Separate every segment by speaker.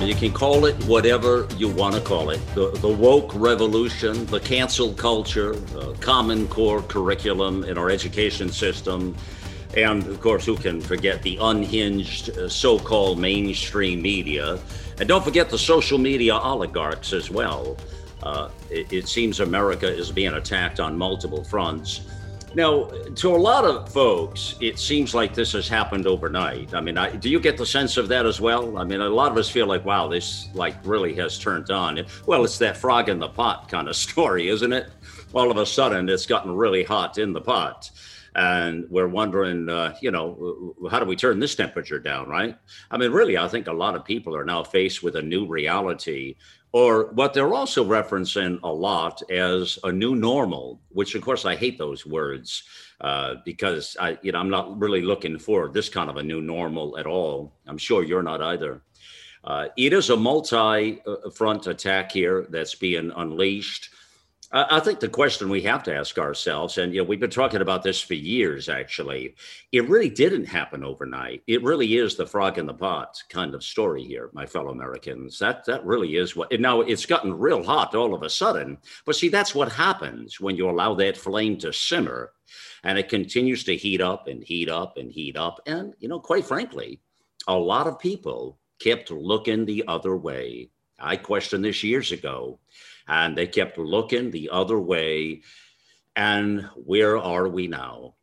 Speaker 1: You can call it whatever you want to call it the, the woke revolution, the cancel culture, the common core curriculum in our education system. And of course, who can forget the unhinged uh, so called mainstream media? And don't forget the social media oligarchs as well. Uh, it, it seems America is being attacked on multiple fronts. Now, to a lot of folks, it seems like this has happened overnight. I mean, I, do you get the sense of that as well? I mean, a lot of us feel like, wow, this like really has turned on. Well, it's that frog in the pot kind of story, isn't it? All of a sudden, it's gotten really hot in the pot. And we're wondering, uh, you know, how do we turn this temperature down, right? I mean, really, I think a lot of people are now faced with a new reality or what they're also referencing a lot as a new normal, which of course I hate those words uh, because I, you know, I'm not really looking for this kind of a new normal at all. I'm sure you're not either. Uh, it is a multi-front attack here that's being unleashed. I think the question we have to ask ourselves, and you know, we've been talking about this for years. Actually, it really didn't happen overnight. It really is the frog in the pot kind of story here, my fellow Americans. That that really is what. Now it's gotten real hot all of a sudden, but see, that's what happens when you allow that flame to simmer, and it continues to heat up and heat up and heat up. And you know, quite frankly, a lot of people kept looking the other way. I questioned this years ago and they kept looking the other way. And where are we now?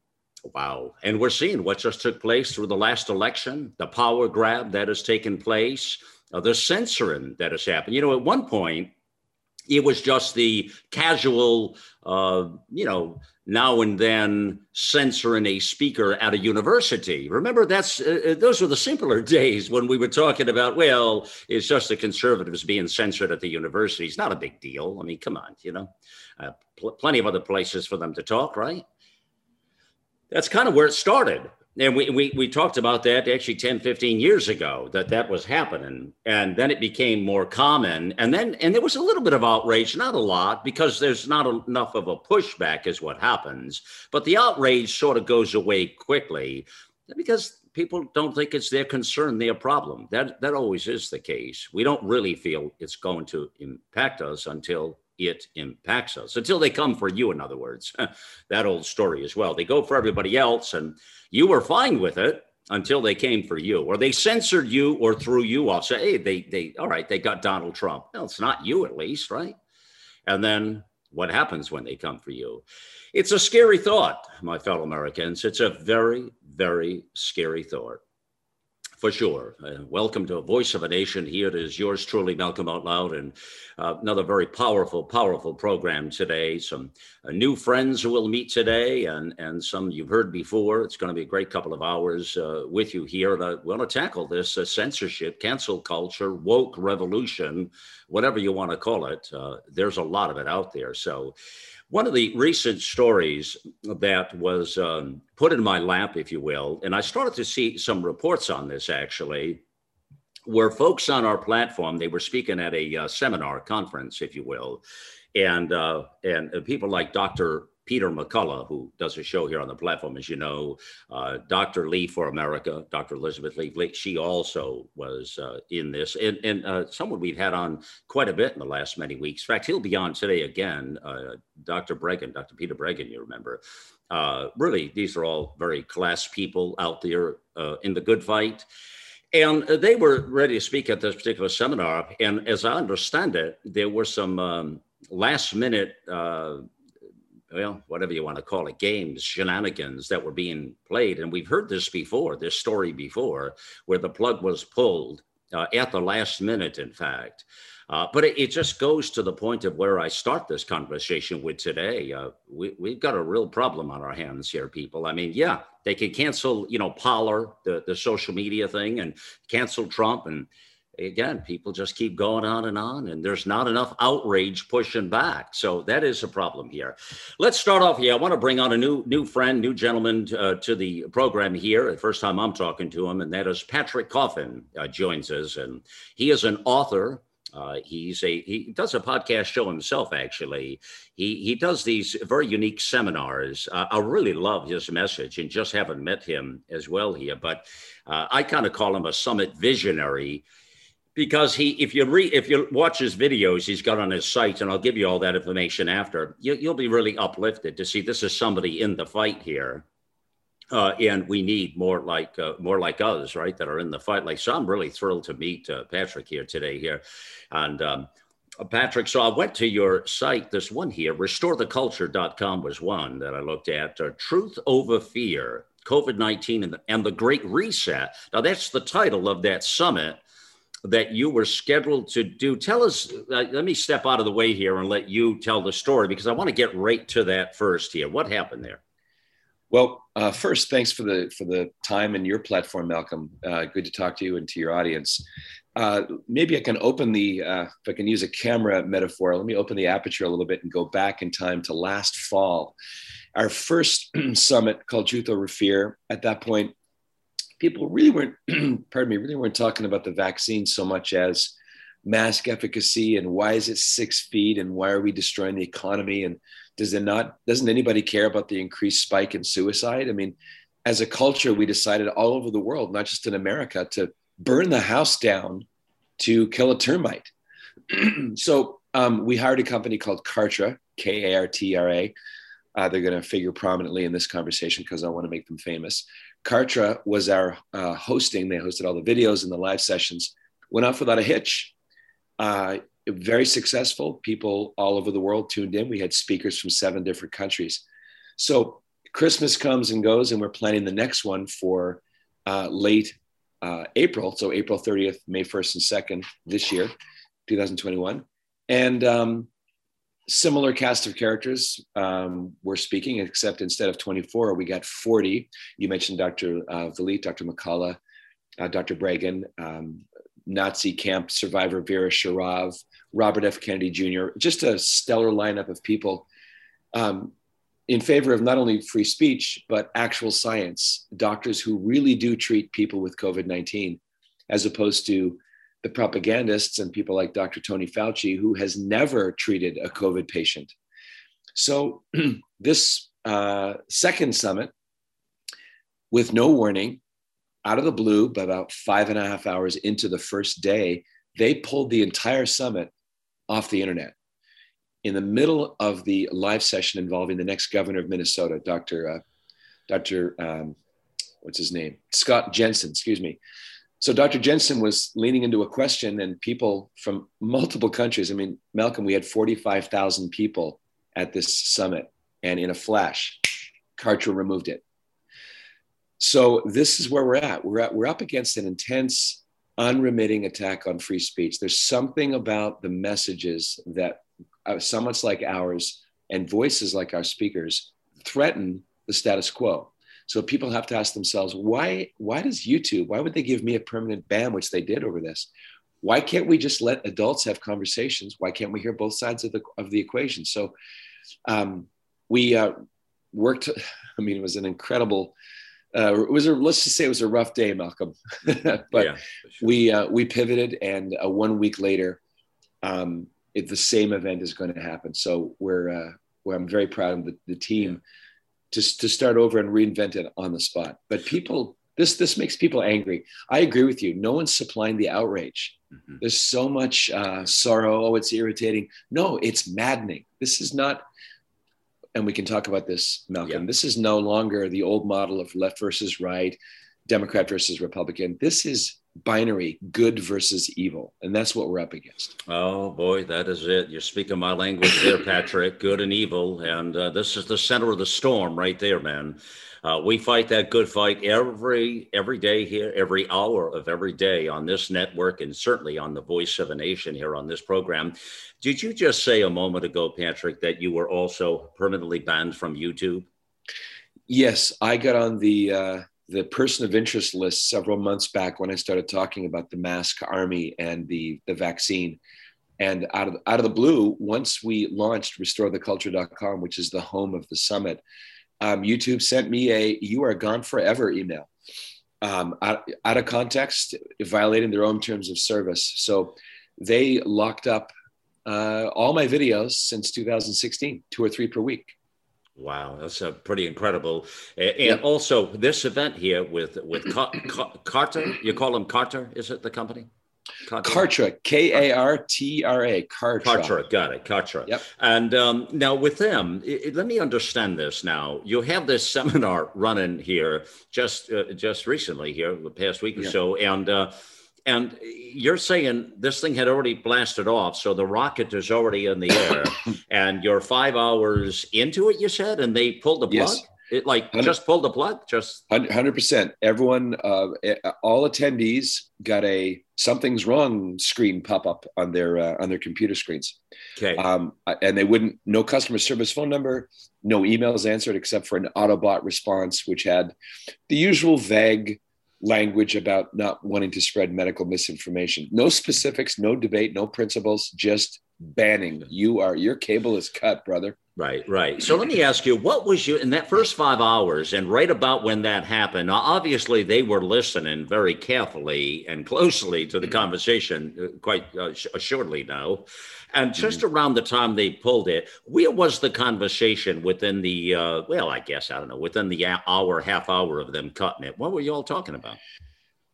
Speaker 1: Wow. And we're seeing what just took place through the last election, the power grab that has taken place, uh, the censoring that has happened. You know, at one point, it was just the casual, uh, you know, now and then censoring a speaker at a university. Remember, that's uh, uh those were the simpler days when we were talking about, well, it's just the conservatives being censored at the university. It's not a big deal. I mean, come on, you know, uh, pl- plenty of other places for them to talk, right? That's kind of where it started and we, we, we talked about that actually 10 15 years ago that that was happening. And then it became more common. And then and there was a little bit of outrage not a lot because there's not enough of a pushback is what happens. But the outrage sort of goes away quickly because people don't think it's their concern their problem. That that always is the case. We don't really feel it's going to impact us until it impacts us until they come for you in other words. That old story as well. They go for everybody else and you were fine with it until they came for you or they censored you or threw you off. Say hey they they all right they got donald trump. Well it's not you at least right? And then what happens when they come for you? It's a scary thought my fellow americans. It's a very very scary thought for sure. Uh, welcome to a Voice of a Nation. Here it is yours truly, Malcolm Out Loud, and uh, another very powerful, powerful program today. Some uh, new friends will meet today, and and some you've heard before. It's going to be a great couple of hours uh, with you here. And I want to tackle this uh, censorship, cancel culture, woke revolution, whatever you want to call it. Uh, there's a lot of it out there. So. One of the recent stories that was um, put in my lap, if you will, and I started to see some reports on this actually, were folks on our platform. They were speaking at a uh, seminar conference, if you will, and uh, and people like Dr. Peter McCullough, who does a show here on the platform, as you know, uh, Dr. Lee for America, Dr. Elizabeth Lee, she also was uh, in this, and, and uh, someone we've had on quite a bit in the last many weeks. In fact, he'll be on today again, uh, Dr. Breggin, Dr. Peter Breggin, you remember. Uh, really, these are all very class people out there uh, in the good fight. And they were ready to speak at this particular seminar. And as I understand it, there were some um, last minute well, whatever you want to call it, games, shenanigans that were being played. And we've heard this before, this story before, where the plug was pulled uh, at the last minute, in fact. Uh, but it, it, just goes to the point of where I start this conversation with today. Uh, we, we've got a real problem on our hands here, people. I mean, yeah, they can cancel, you know, Parler, the, the social media thing, and cancel Trump and again, people just keep going on and on, and there's not enough outrage pushing back. So that is a problem here. Let's start off here. I want to bring on a new new friend, new gentleman uh, to the program here. The first time I'm talking to him, and that is Patrick Coffin uh, joins us, and he is an author. Uh, he's a he does a podcast show himself. Actually, he he does these very unique seminars. Uh, I really love his message, and just haven't met him as well here. But uh, I kind of call him a summit visionary because he if you read if you watch his videos he's got on his site and i'll give you all that information after you, will be really uplifted to see this is somebody in the fight here uh, and we need more like uh, more like us right that are in the fight like so i'm really thrilled to meet uh, patrick here today here and um, Patrick, so I went to your site. This one here, restoretheculture.com was one that I looked at. Uh, Truth over Fear, COVID 19 and, and the Great Reset. Now, that's the title of that summit that you were scheduled to do. Tell us, uh, let me step out of the way here and let you tell the story because I want to get right to that first here. What happened there?
Speaker 2: Well, uh, first, thanks for the for the time and your platform, Malcolm. Uh, good to talk to you and to your audience. Uh, maybe I can open the, uh, if I can use a camera metaphor, let me open the aperture a little bit and go back in time to last fall. Our first summit called Over Fear. At that point, people really weren't, pardon me, really weren't talking about the vaccine so much as mask efficacy and why is it six feet and why are we destroying the economy and does it not doesn't anybody care about the increased spike in suicide? I mean as a culture we decided all over the world not just in america to burn the house down to kill a termite. So um, we hired a company called kartra k-a-r-t-r-a uh, they're going to figure prominently in this conversation because i want to make them famous Kartra was our uh, hosting. They hosted all the videos and the live sessions. Went off without a hitch. Uh, very successful. People all over the world tuned in. We had speakers from seven different countries. So Christmas comes and goes, and we're planning the next one for uh, late uh, April. So April 30th, May 1st, and 2nd this year, 2021. And um, similar cast of characters um, were speaking, except instead of 24, we got 40. You mentioned Dr. Uh, Vliet, Dr. McCullough, uh, Dr. Breggin, um, Nazi camp survivor Vera Sharav, Robert F. Kennedy Jr., just a stellar lineup of people um, in favor of not only free speech, but actual science, doctors who really do treat people with COVID 19, as opposed to the propagandists and people like Dr. Tony Fauci, who has never treated a COVID patient. So, this uh, second summit, with no warning, out of the blue, but about five and a half hours into the first day, they pulled the entire summit off the internet. In the middle of the live session involving the next governor of Minnesota, Dr. Uh, Dr. Um, what's his name? Scott Jensen, excuse me. So Dr. Jensen was leaning into a question, and people from multiple countries. I mean, Malcolm, we had 45,000 people at this summit, and in a flash, Kartra removed it. So this is where we're at. We're at, we're up against an intense, unremitting attack on free speech. There's something about the messages that uh, summits like ours and voices like our speakers threaten the status quo. So people have to ask themselves, why, why does YouTube, why would they give me a permanent ban, which they did over this? Why can't we just let adults have conversations? Why can't we hear both sides of the, of the equation? So um, we uh, worked, I mean, it was an incredible, uh, it was a, let's just say it was a rough day, Malcolm. but yeah, sure. we, uh, we pivoted and uh, one week later, um, it, the same event is going to happen. So we're, uh, well, I'm very proud of the, the team. Yeah to, to start over and reinvent it on the spot. But people, this this makes people angry. I agree with you. No one's supplying the outrage. Mm-hmm. There's so much uh, sorrow. Oh, it's irritating. No, it's maddening. This is not. And we can talk about this, Malcolm. Yeah. This is no longer the old model of left versus right, Democrat versus Republican. This is binary good versus evil. And that's what we're up against.
Speaker 1: Oh boy that is it. You're speaking my language there patrick. Good and evil. And uh, this is the center of the storm right there man. Uh, we fight that good fight every every day here every hour of every day on this network and certainly on the voice of a nation here on this program. Did you just say a moment ago patrick that you were also permanently banned from youtube?
Speaker 2: Yes i got on the uh the person of interest list several months back when I started talking about the mask army and the, the vaccine. And out of, out of the blue, once we launched restoretheculture.com, which is the home of the summit, um, YouTube sent me a "You are gone forever" email, um, out, out of context, violating their own terms of service. So they locked up uh, all my videos since 2016, two or three per week.
Speaker 1: Wow, that's a pretty incredible. And yep. also, this event here with with Car- Car- Carter, you call him Carter? Is it the company?
Speaker 2: Kartra, K A R T R A, Kartra.
Speaker 1: Kartra, got it, Kartra. Yep. And um, now with them, it, let me understand this. Now you have this seminar running here just uh, just recently here, the past week or so, and uh, and you're saying this thing had already blasted off, so the rocket is already in the air, and you're five hours into it. You said, and they pulled the plug. Yes. It like just pulled the plug. Just
Speaker 2: hundred percent. Everyone, uh, all attendees got a something's wrong screen pop up on their uh, on their computer screens.
Speaker 1: Okay.
Speaker 2: Um, and they wouldn't no customer service phone number, no emails answered except for an Autobot response, which had the usual vague language about not wanting to spread medical misinformation. No specifics, no debate, no principles, just banning. You are your cable is cut, brother.
Speaker 1: Right, right. So let me ask you, what was you in that first five hours, and right about when that happened? Obviously, they were listening very carefully and closely to the mm-hmm. conversation, uh, quite uh, assuredly now. And just mm-hmm. around the time they pulled it, where was the conversation within the? Uh, well, I guess I don't know. Within the hour, half hour of them cutting it, what were you all talking about?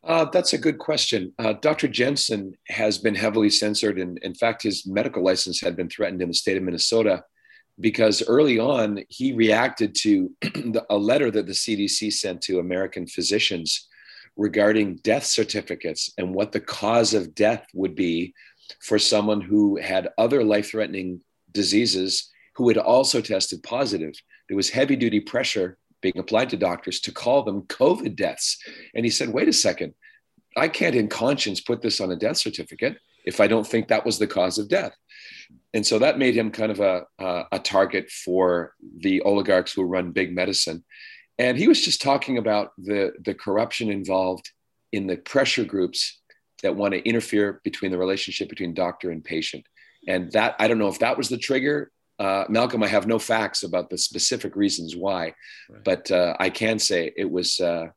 Speaker 2: Uh, that's a good question. Uh, Dr. Jensen has been heavily censored, and in fact, his medical license had been threatened in the state of Minnesota because early on he reacted to a letter that the CDC sent to American physicians regarding death certificates and what the cause of death would be for someone who had other life threatening diseases who had also tested positive. There was heavy duty pressure being applied to doctors to call them COVID deaths. And he said, wait a second, I can't in conscience put this on a death certificate if I don't think that was the cause of death and so that made him kind of a, a, a target for the oligarchs who run big medicine. And he was just talking about the, the corruption involved in the pressure groups that want to interfere between the relationship between doctor and patient. And that, I don't know if that was the trigger. Uh, Malcolm, I have no facts about the specific reasons why, right. but uh, I can say it was, uh,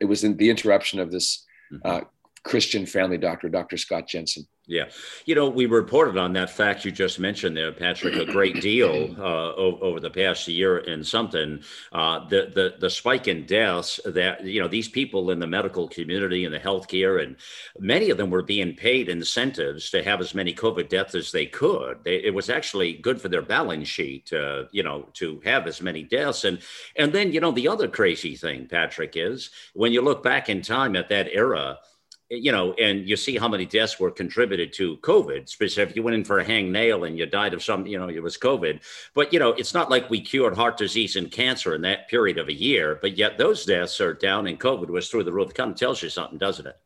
Speaker 2: it was in the interruption of this mm-hmm. Christian family doctor, Dr. Scott Jensen.
Speaker 1: Yeah. You know, we reported on that fact you just mentioned there, Patrick, a great deal uh, over the past year and something. Uh, the, the, the spike in deaths that, you know, these people in the medical community and the healthcare, and many of them were being paid incentives to have as many COVID deaths as they could. They, it was actually good for their balance sheet, uh, you know, to have as many deaths. And, and then, you know, the other crazy thing, Patrick, is when you look back in time at that era, you know, and you see how many deaths were contributed to COVID. Specifically, if you went in for a hang nail and you died of some, you know, it was COVID. But you know, it's not like we cured heart disease and cancer in that period of a year. But yet those deaths are down, and COVID was through the roof. It kind of tells you something, doesn't it?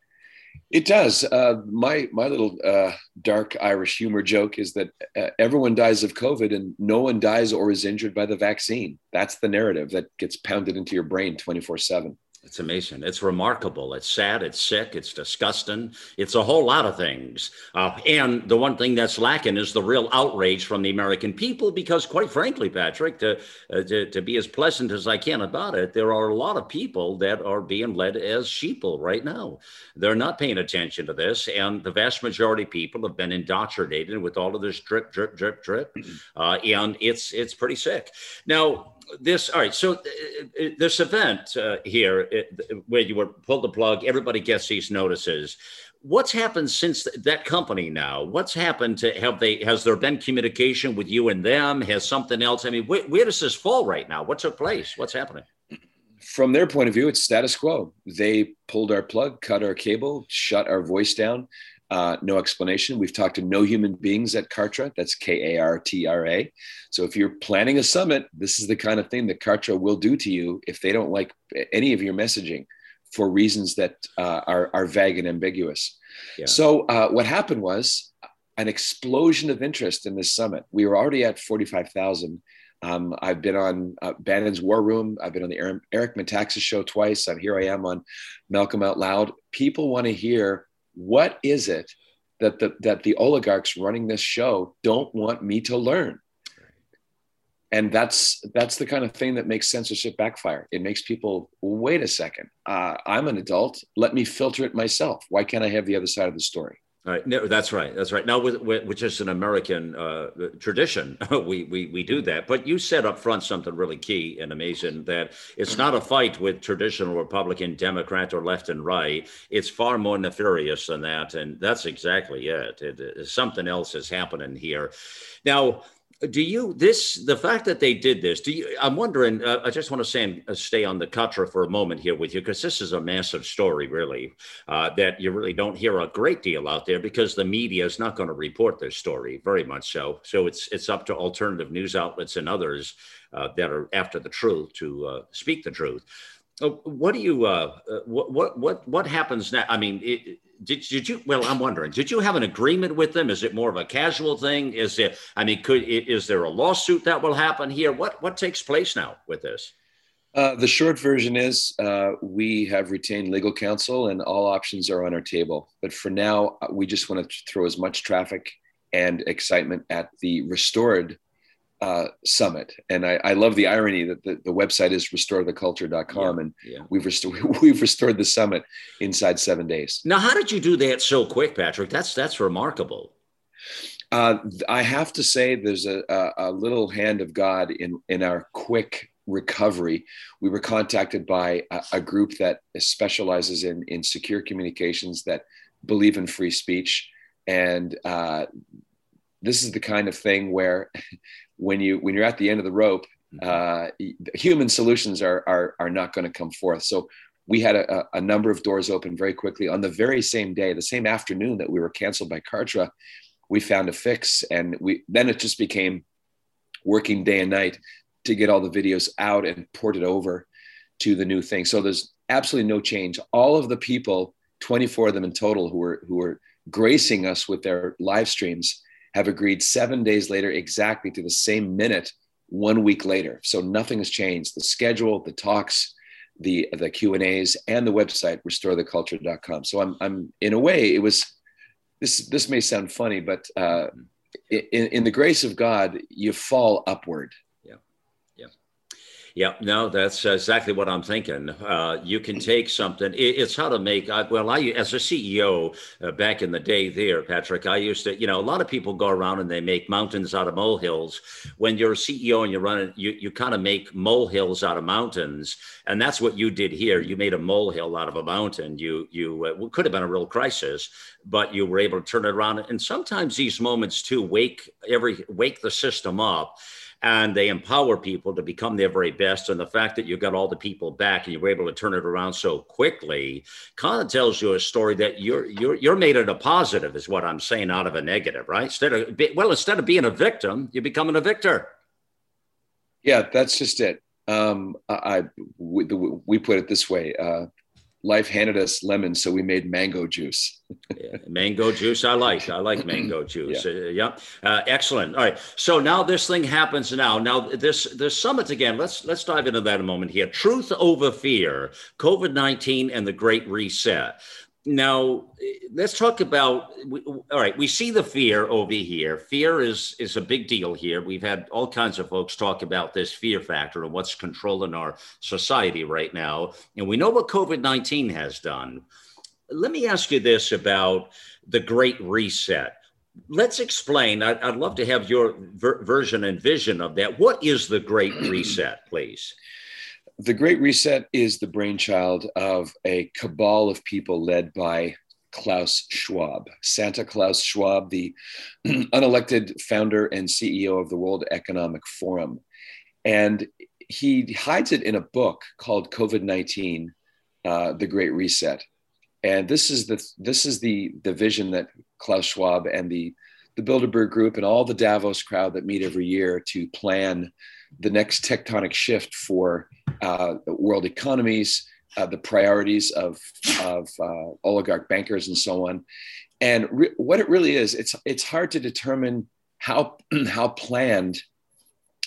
Speaker 2: It does. Uh, my my little uh, dark Irish humor joke is that uh, everyone dies of COVID and no one dies or is injured by the vaccine. That's the narrative that gets pounded into your brain twenty four seven.
Speaker 1: It's amazing. It's remarkable. It's sad. It's sick. It's disgusting. It's a whole lot of things. Uh, and the one thing that's lacking is the real outrage from the American people, because quite frankly, Patrick, to, uh, to, to, be as pleasant as I can about it, there are a lot of people that are being led as sheeple right now. They're not paying attention to this. And the vast majority of people have been indoctrinated with all of this drip, drip, drip, drip. Uh, and it's, it's pretty sick. Now, this all right so uh, uh, this event uh, here it, where you were pulled the plug everybody gets these notices. What's happened since that company now? What's happened to have they has there been communication with you and them? Has something else i mean where, where does this fall right now? What took place? What's happening?
Speaker 2: From their point of view it's status quo. They pulled our plug cut our cable shut our voice down uh, no explanation. We've talked to no human beings at Kartra. That's K A R T R A. So if you're planning a summit, this is the kind of thing that Kartra will do to you if they don't like any of your messaging for reasons that uh, are, are vague and ambiguous. Yeah. So uh, what happened was an explosion of interest in this summit. We were already at 45,000. Um, I've been on uh, Bannon's War Room. I've been on the Eric, Eric Metaxas show twice. I'm here. I am on Malcolm Out Loud. People want to hear what is it that the that the oligarchs running this show don't want me to learn? And that's that's the kind of thing that makes censorship backfire. It makes people wait a second uh, i'm an adult. Let me filter it myself. Why can't i have the other side of the story
Speaker 1: Right. No, that's right. That's right. Now, with, with, which is an American uh, tradition, we, we we do that. But you said up front something really key and amazing that it's not a fight with traditional Republican, Democrat, or left and right. It's far more nefarious than that, and that's exactly it. it, it something else is happening here. Now, do you this the fact that they did this do you i'm wondering uh, i just want to say uh, stay on the Kartra for a moment here with you because this is a massive story really uh, that you really don't hear a great deal out there because the media is not going to report this story very much so. So it's it's up to alternative news outlets and others uh, that are after the truth to uh, speak the truth what do you what what what what happens now? I mean it, did, did you well i'm wondering did you have an agreement with them? Is it more of a casual thing? Is it i mean could is there a lawsuit that will happen here? What what takes place now with this?
Speaker 2: Uh, the short version is uh, we have retained legal counsel and all options are on our table. But for now uh, we just want to throw as much traffic and excitement at the restored uh, summit. And I, I, love the irony that the, the website is restoretheculture.com. Yeah, and yeah. we've, restored, we've restored the summit inside seven days.
Speaker 1: Now, how did you do that so quick, Patrick? That's, that's remarkable.
Speaker 2: Uh, I have to say there's a, a, a, little hand of God in, in our quick recovery. We were contacted by a, a group that specializes in, in secure communications that believe in free speech. And uh, this is the kind of thing where when you when you're at the end of the rope, mm-hmm. uh, human solutions are are, are not going to come forth. So we had a, a, number of doors open very quickly on the very same day, the same afternoon that we were canceled by Kartra. We found a fix, and we then it just became working day and night to get all the videos out and ported over to the new thing. So there's absolutely no change. All of the people, 24 of them in total, who were who were gracing us with their live streams have agreed seven days later exactly to the same minute one week later. So nothing has changed. The schedule, the talks, the the Q and A's, and the website restoretheculture.com. So I'm I'm in a way it was this this may sound funny, but uh, in, in the grace of God, you fall upward
Speaker 1: yeah, no, that's exactly what I'm thinking. Uh, you can take something. It, it's how to make. I, well, I as a CEO uh, back in the day, there, Patrick, I used to. You know, a lot of people go around and they make mountains out of molehills. When you're a CEO and you're running, you you kind of make molehills out of mountains, and that's what you did here. You made a molehill out of a mountain. You you uh, could have been a real crisis, but you were able to turn it around. And sometimes these moments too wake every wake the system up and they empower people to become their very best. And the fact that you got all the people back and you were able to turn it around so quickly kind of tells you a story that you're you're you're made it a positive, is what I'm saying, out of a negative, right? Instead of well, instead of being a victim, you're becoming a victor.
Speaker 2: Yeah, that's just it. Um, I, we, we put it this way: uh, life handed us lemons, so we made mango juice.
Speaker 1: yeah, mango juice, I like. I like mango juice. yeah, uh, yeah. Uh, excellent. All right. So now this thing happens now. Now this this summit again. Let's let's dive into that a moment here. Truth over fear, COVID nineteen, and the Great Reset now let's talk about all right we see the fear over here. Fear is is a big deal here. We've had all kinds of folks talk about this fear factor and what's controlling our society right now. And we know what covid-19 has done. Let me ask you this about the great reset. Let's explain i'd, I'd love to have your ver- version and vision of that. What is the great reset please
Speaker 2: the Great Reset is the brainchild of a cabal of people led by Klaus Schwab, Santa Klaus Schwab, the unelected founder and CEO of the World Economic Forum. And he hides it in a book called COVID 19, uh, The Great Reset. And this is the this is the the vision that Klaus Schwab and the the Bilderberg Group and all the Davos crowd that meet every year to plan the next tectonic shift for uh, world economies, uh, the priorities of, of uh, oligarch bankers and so on. And re- what it really is, it's, it's hard to determine how, how planned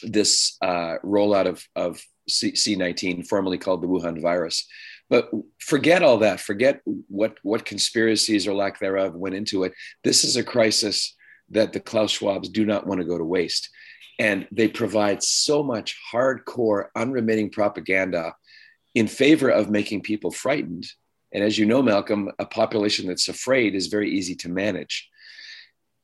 Speaker 2: this uh, rollout of, of C- 19 formerly called the Wuhan virus. But forget all that. Forget what, what conspiracies or lack thereof went into it. This is a crisis that the Klaus Schwabs do not want to go to waste. And they provide so much hardcore, unremitting propaganda in favor of making people frightened. And as you know, Malcolm, a population that's afraid is very easy to manage.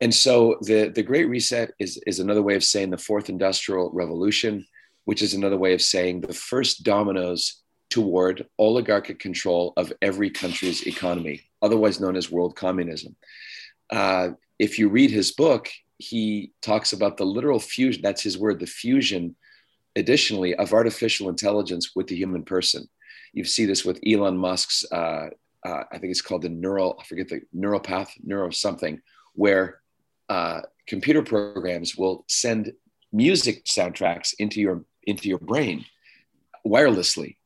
Speaker 2: And so the, the Great Reset is, is another way of saying the fourth industrial revolution, which is another way of saying the first dominoes toward oligarchic control of every country's economy, otherwise known as world communism. Uh, if you read his book, he talks about the literal fusion, that's his word, the fusion, additionally, of artificial intelligence with the human person. You see this with Elon Musk's, uh, uh, I think it's called the neural, I forget the neural path, neuro something, where uh, computer programs will send music soundtracks into your into your brain wirelessly.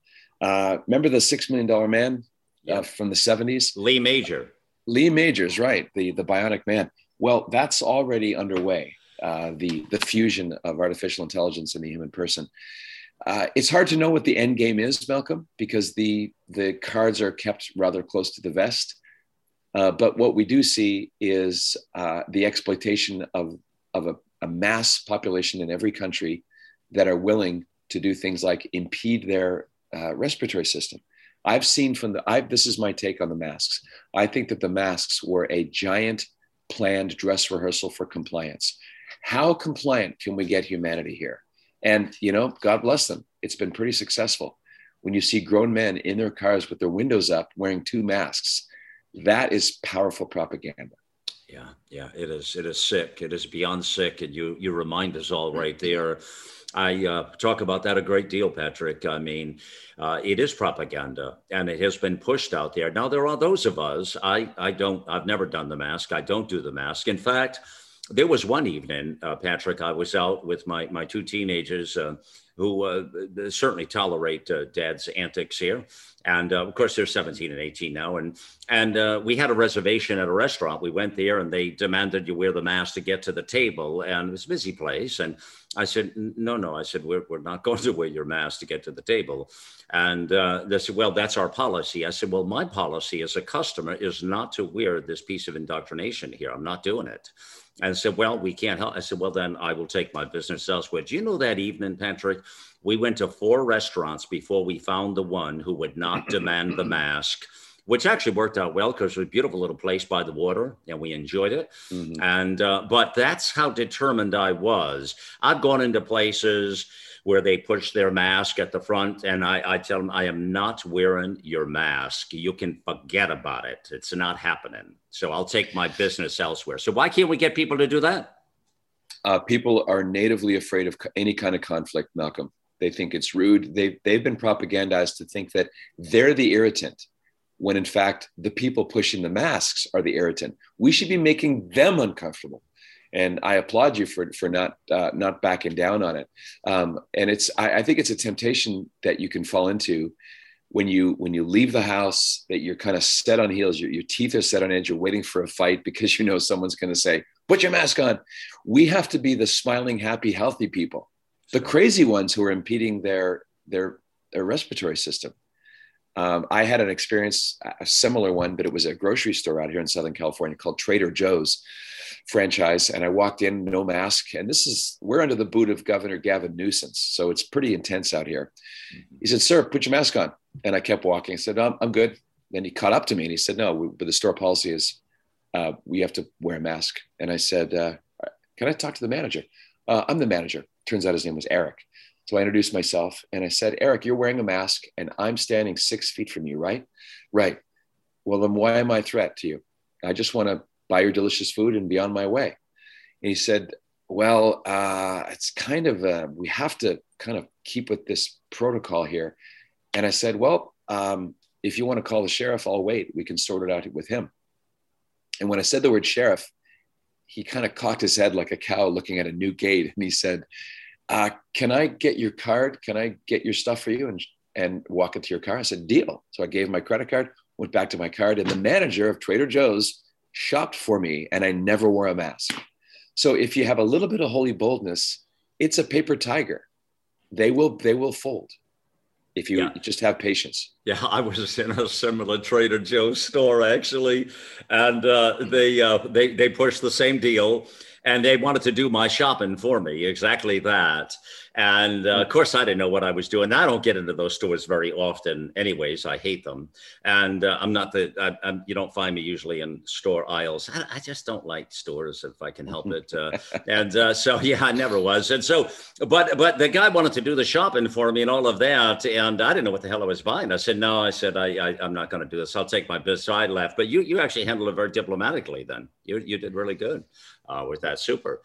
Speaker 2: Uh, remember the Six Million Dollar Man uh, from the seventies?
Speaker 1: Lee Major.
Speaker 2: Lee Majors, right? The the Bionic Man. Well, that's already underway. Uh, the the fusion of artificial intelligence and the human person. Uh, it's hard to know what the end game is, Malcolm, because the the cards are kept rather close to the vest. Uh, but what we do see is uh, the exploitation of, of a, a, mass population in every country that are willing to do things like impede their uh, respiratory system. I've seen from the, I've, this is my take on the masks. I think that the masks were a giant planned dress rehearsal for compliance. How compliant can we get humanity here? And, you know, God bless them. It's been pretty successful. When you see grown men in their cars with their windows up wearing two masks, that is powerful propaganda.
Speaker 1: Yeah, yeah, it is. It is sick. It is beyond sick, and you you remind us all right there. I uh, talk about that a great deal, Patrick. I mean, uh, it is propaganda, and it has been pushed out there. Now there are those of us. I I don't. I've never done the mask. I don't do the mask. In fact, there was one evening, uh, Patrick. I was out with my my two teenagers uh, who uh, certainly tolerate uh, Dad's antics here. And uh, of course, they're 17 and 18 now. And and uh, we had a reservation at a restaurant. We went there, and they demanded you wear the mask to get to the table. And it was a busy place. And I said, no, no. I said, we're, we're not going to wear your mask to get to the table. And uh, they said, well, that's our policy. I said, well, my policy as a customer is not to wear this piece of indoctrination here. I'm not doing it. And I said, Well, we can't help. I said, Well, then I will take my business elsewhere. Do you know that evening, Patrick? We went to four restaurants before we found the one who would not demand the mask, which actually worked out well because it was a beautiful little place by the water and we enjoyed it. Mm-hmm. And, uh, but that's how determined I was. I've gone into places where they push their mask at the front. And I, I tell them, I am not wearing your mask. You can forget about it. It's not happening. So I'll take my business elsewhere. So why can't we get people to do that?
Speaker 2: Uh, people are natively afraid of any kind of conflict, Malcolm. They think it's rude. They've, they've been propagandized to think that they're the irritant, when in fact, the people pushing the masks are the irritant. We should be making them uncomfortable and I applaud you for for not uh, not backing down on it. Um, and it's I, I, think it's a temptation that you can fall into when you when you leave the house that you're kind of set on heels. Your, your teeth are set on edge. You're waiting for a fight because you know someone's going to say, "Put your mask on." We have to be the smiling, happy, healthy people. The crazy ones who are impeding their their their respiratory system. Um, I had an experience, a similar one, but it was a grocery store out here in Southern California called Trader Joe's franchise. And I walked in, no mask. And this is, we're under the boot of Governor Gavin Newsom. So it's pretty intense out here. He said, Sir, put your mask on. And I kept walking. I said, no, I'm good. Then he caught up to me and he said, No, we, but the store policy is uh, we have to wear a mask. And I said, uh, Can I talk to the manager? Uh, I'm the manager. Turns out his name was Eric. So I introduced myself and I said, Eric, you're wearing a mask and I'm standing six feet from you, right? Right. Well, then why am I a threat to you? I just want to buy your delicious food and be on my way. And he said, Well, uh, it's kind of, uh, we have to kind of keep with this protocol here. And I said, Well, um, if you want to call the sheriff, I'll wait. We can sort it out with him. And when I said the word sheriff, he kind of cocked his head like a cow looking at a new gate. And he said, uh, can I get your card? Can I get your stuff for you and, and walk into your car? I said, deal. So I gave my credit card, went back to my card, and the manager of Trader Joe's shopped for me, and I never wore a mask. So if you have a little bit of holy boldness, it's a paper tiger. They will they will fold if you yeah. just have patience.
Speaker 1: Yeah, I was in a similar Trader Joe's store actually, and uh, they uh, they they pushed the same deal and they wanted to do my shopping for me exactly that and uh, of course i didn't know what i was doing. I don't get into those stores very often anyways. I hate them. And uh, i'm not the I, I'm, you don't find me usually in store aisles. I, I just don't like stores if i can help it uh, and uh, so yeah i never was. And so but but the guy wanted to do the shopping for me and all of that and i didn't know what the hell i was buying. I said no i said i, I am not going to do this. I'll take my business so i left. But you you actually handled it very diplomatically then. You, you did really good uh, with that. Super.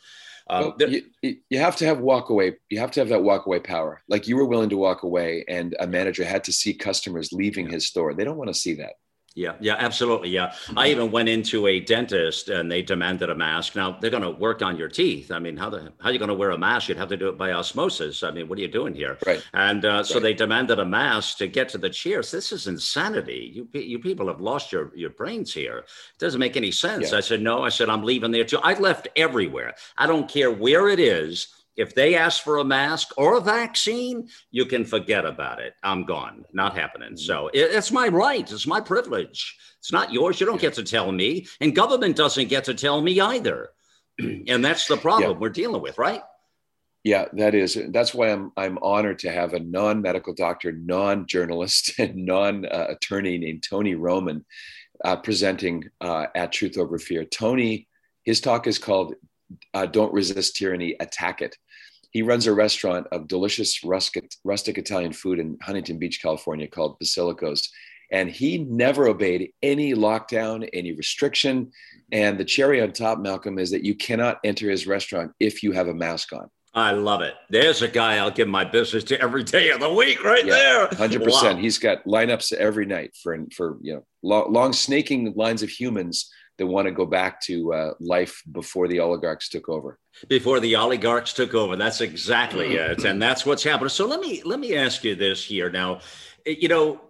Speaker 2: Um, well, you, you have to have walk away. You have to have that walk away power. Like you were willing to walk away, and a manager had to see customers leaving his store. They don't want to see that.
Speaker 1: Yeah, yeah, absolutely. Yeah. I even went into a dentist and they demanded a mask. Now they're going to work on your teeth. I mean, how the how are you going to wear a mask? You'd have to do it by osmosis. I mean, what are you doing here?
Speaker 2: Right.
Speaker 1: And uh, so they demanded a mask to get to the chairs. This is insanity. You you people have lost your your brains here. It doesn't make any sense. Yeah. I said no. I said I'm leaving there too. I left everywhere. I don't care where it is if they ask for a mask or a vaccine, you can forget about it. I'm gone. Not happening. Mm-hmm. So it, it's my right. It's my privilege. It's not yours. You don't get to tell me. And government doesn't get to tell me either. and that's the problem yeah. we're dealing with, right?
Speaker 2: Yeah, that is. That's why I'm I'm honored to have a non-medical doctor, non-journalist, and non-attorney named Tony Roman uh, presenting uh, at Truth Over Fear. Tony, his talk is called uh, "Don't Resist Tyranny, Attack It," he runs a restaurant of delicious rustic, rustic Italian food in Huntington Beach, California called Basilico's. And he never obeyed any lockdown, any restriction. And the cherry on top, Malcolm, is that you cannot enter his restaurant if you have a mask on.
Speaker 1: I love it. There's a guy I'll give my business to every day of the week, right yeah, there.
Speaker 2: Hundred wow. percent. He's got lineups every night for for you know long, long snaking lines of humans that want to go back to uh, life before the oligarchs took over.
Speaker 1: Before the oligarchs took over, that's exactly it, and that's what's happening. So let me let me ask you this here now. You know,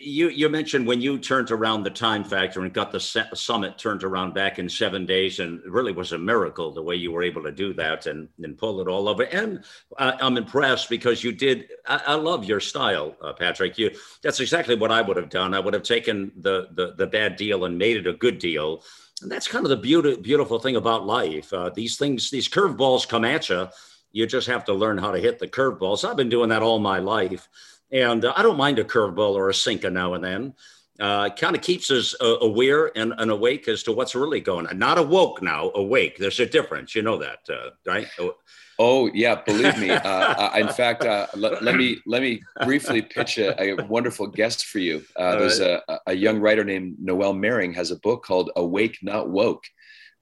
Speaker 1: you you mentioned when you turned around the time factor and got the summit turned around back in seven days, and really was a miracle the way you were able to do that and and pull it all over. And I'm impressed because you did. I, I love your style, uh, Patrick. You that's exactly what I would have done. I would have taken the the, the bad deal and made it a good deal. And that's kind of the beauty, beautiful thing about life. Uh, these things, these curveballs come at you. You just have to learn how to hit the curveballs. I've been doing that all my life. And uh, I don't mind a curveball or a sinker now and then. Uh, kind of keeps us uh, aware and, and, awake as to what's really going on. Not awoke now, awake. There's a difference. You know that, uh, right?
Speaker 2: Oh yeah, believe me. Uh, in fact, uh, let, let, me let me briefly pitch a, a wonderful guest for you. Uh, there's a, a, young writer named Noelle Mering has a book called "Awake Not Woke,"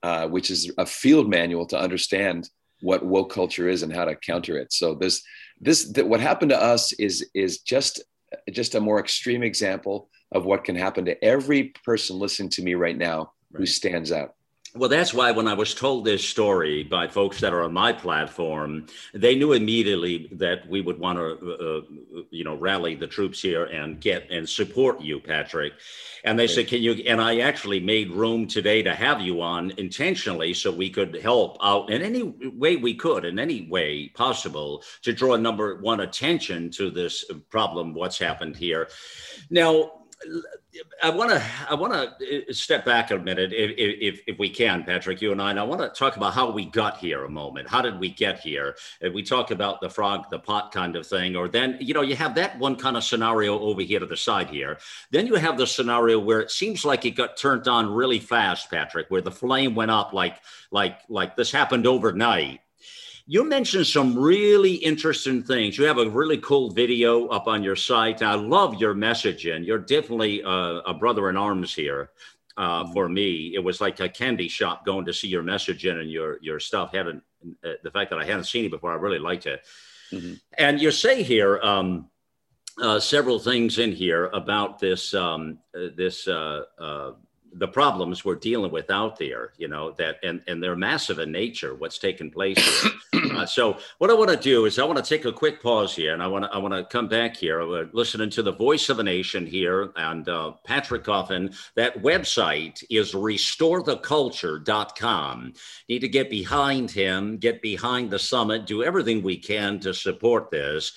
Speaker 2: uh, which is a field manual to understand what woke culture is and how to counter it. So there's this that what happened to us is is just just a more extreme example of what can happen to every person listening to me right now right. who stands out
Speaker 1: well, that's why when I was told this story by folks that are on my platform, they knew immediately that we would want to, uh, uh, you know, rally the troops here and get and support you, Patrick. And they said, "Can you?" And I actually made room today to have you on intentionally, so we could help out in any way we could, in any way possible, to draw number one attention to this problem. What's happened here? Now I want to I want to uh, step back a minute, if, if, if we can, Patrick, you and I. And I want to talk about how we got here a moment. How did we get here? If we talk about the frog, the pot kind of thing, or then you know you have that one kind of scenario over here to the side here. Then you have the scenario where it seems like it got turned on really fast, Patrick, where the flame went up like like like this happened overnight you mentioned some really interesting things. You have a really cool video up on your site. I love your messaging. You're definitely a, a brother in arms here. Uh, mm-hmm. for me, it was like a candy shop going to see your messaging and your your stuff. Haven't uh, the fact that I hadn't seen it before, I really liked it. Mm-hmm. And you say here um, uh, several things in here about this um, uh, this uh, uh, the problems we're dealing with out there, you know, that and, and they're massive in nature, what's taking place here. uh, so what I want to do is I want to take a quick pause here and I want to I want to come back here. We're listening to the voice of the nation here and uh, Patrick Coffin. That website is restoretheculture.com. Need to get behind him, get behind the summit, do everything we can to support this.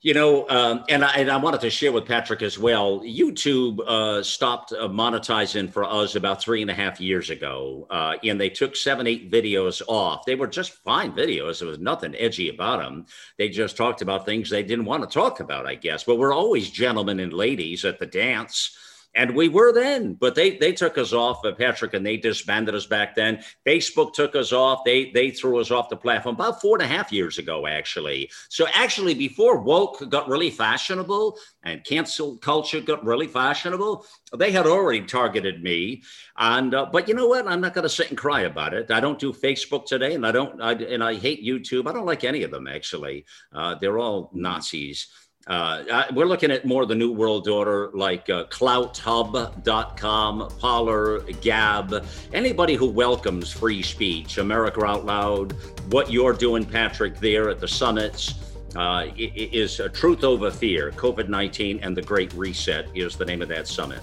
Speaker 1: You know, um, and, I, and I wanted to share with Patrick as well. YouTube uh, stopped uh, monetizing for us about three and a half years ago, uh, and they took seven, eight videos off. They were just fine videos. There was nothing edgy about them. They just talked about things they didn't want to talk about, I guess. But we're always gentlemen and ladies at the dance and we were then, but they they took us off, uh, Patrick, and they disbanded us back then. Facebook took us off. They they threw us off the platform about four and a half years ago, actually. So actually, before woke got really fashionable and cancel culture got really fashionable, they had already targeted me. And uh, but you know what? I'm not going to sit and cry about it. I don't do Facebook today, and I don't. I, and I hate YouTube. I don't like any of them actually. Uh, they're all Nazis. Uh, we're looking at more of the New World Order like uh, CloutHub.com, Parler, Gab, anybody who welcomes free speech, America Out Loud, what you're doing, Patrick, there at the summits. Uh, is truth over fear. COVID 19 and the Great Reset is the name of that summit.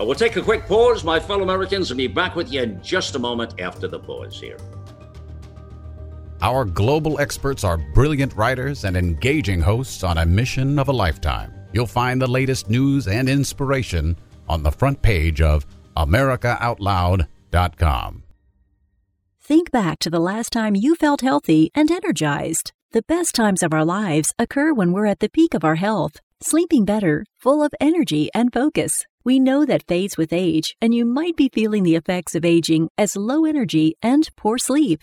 Speaker 1: Uh, we'll take a quick pause, my fellow Americans, and be back with you in just a moment after the pause here.
Speaker 3: Our global experts are brilliant writers and engaging hosts on a mission of a lifetime. You'll find the latest news and inspiration on the front page of AmericaOutloud.com.
Speaker 4: Think back to the last time you felt healthy and energized. The best times of our lives occur when we're at the peak of our health, sleeping better, full of energy and focus. We know that fades with age, and you might be feeling the effects of aging as low energy and poor sleep.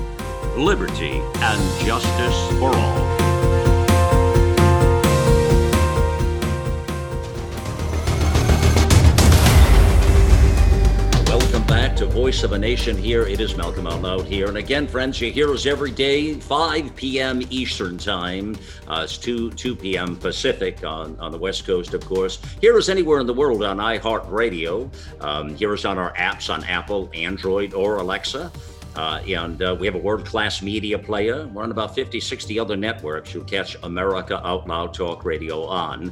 Speaker 1: liberty, and justice for all. Welcome back to Voice of a Nation here. It is Malcolm Out here. And again, friends, you hear us every day, 5 p.m. Eastern Time. Uh, it's 2, 2 p.m. Pacific on, on the West Coast, of course. Hear us anywhere in the world on iHeartRadio. Um, hear us on our apps on Apple, Android, or Alexa. Uh, and uh, we have a world class media player. We're on about 50, 60 other networks. You'll catch America Out Loud Talk Radio on.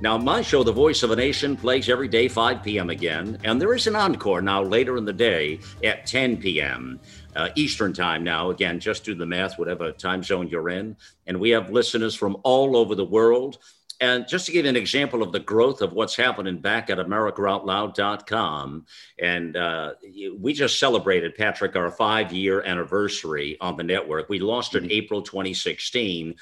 Speaker 1: Now, my show, The Voice of a Nation, plays every day, 5 p.m. again. And there is an encore now later in the day at 10 p.m. Uh, Eastern time now. Again, just do the math, whatever time zone you're in. And we have listeners from all over the world. And just to give you an example of the growth of what's happening back at AmericaOutloud.com, and uh, we just celebrated, Patrick, our five year anniversary on the network. We launched in mm-hmm. April 2016.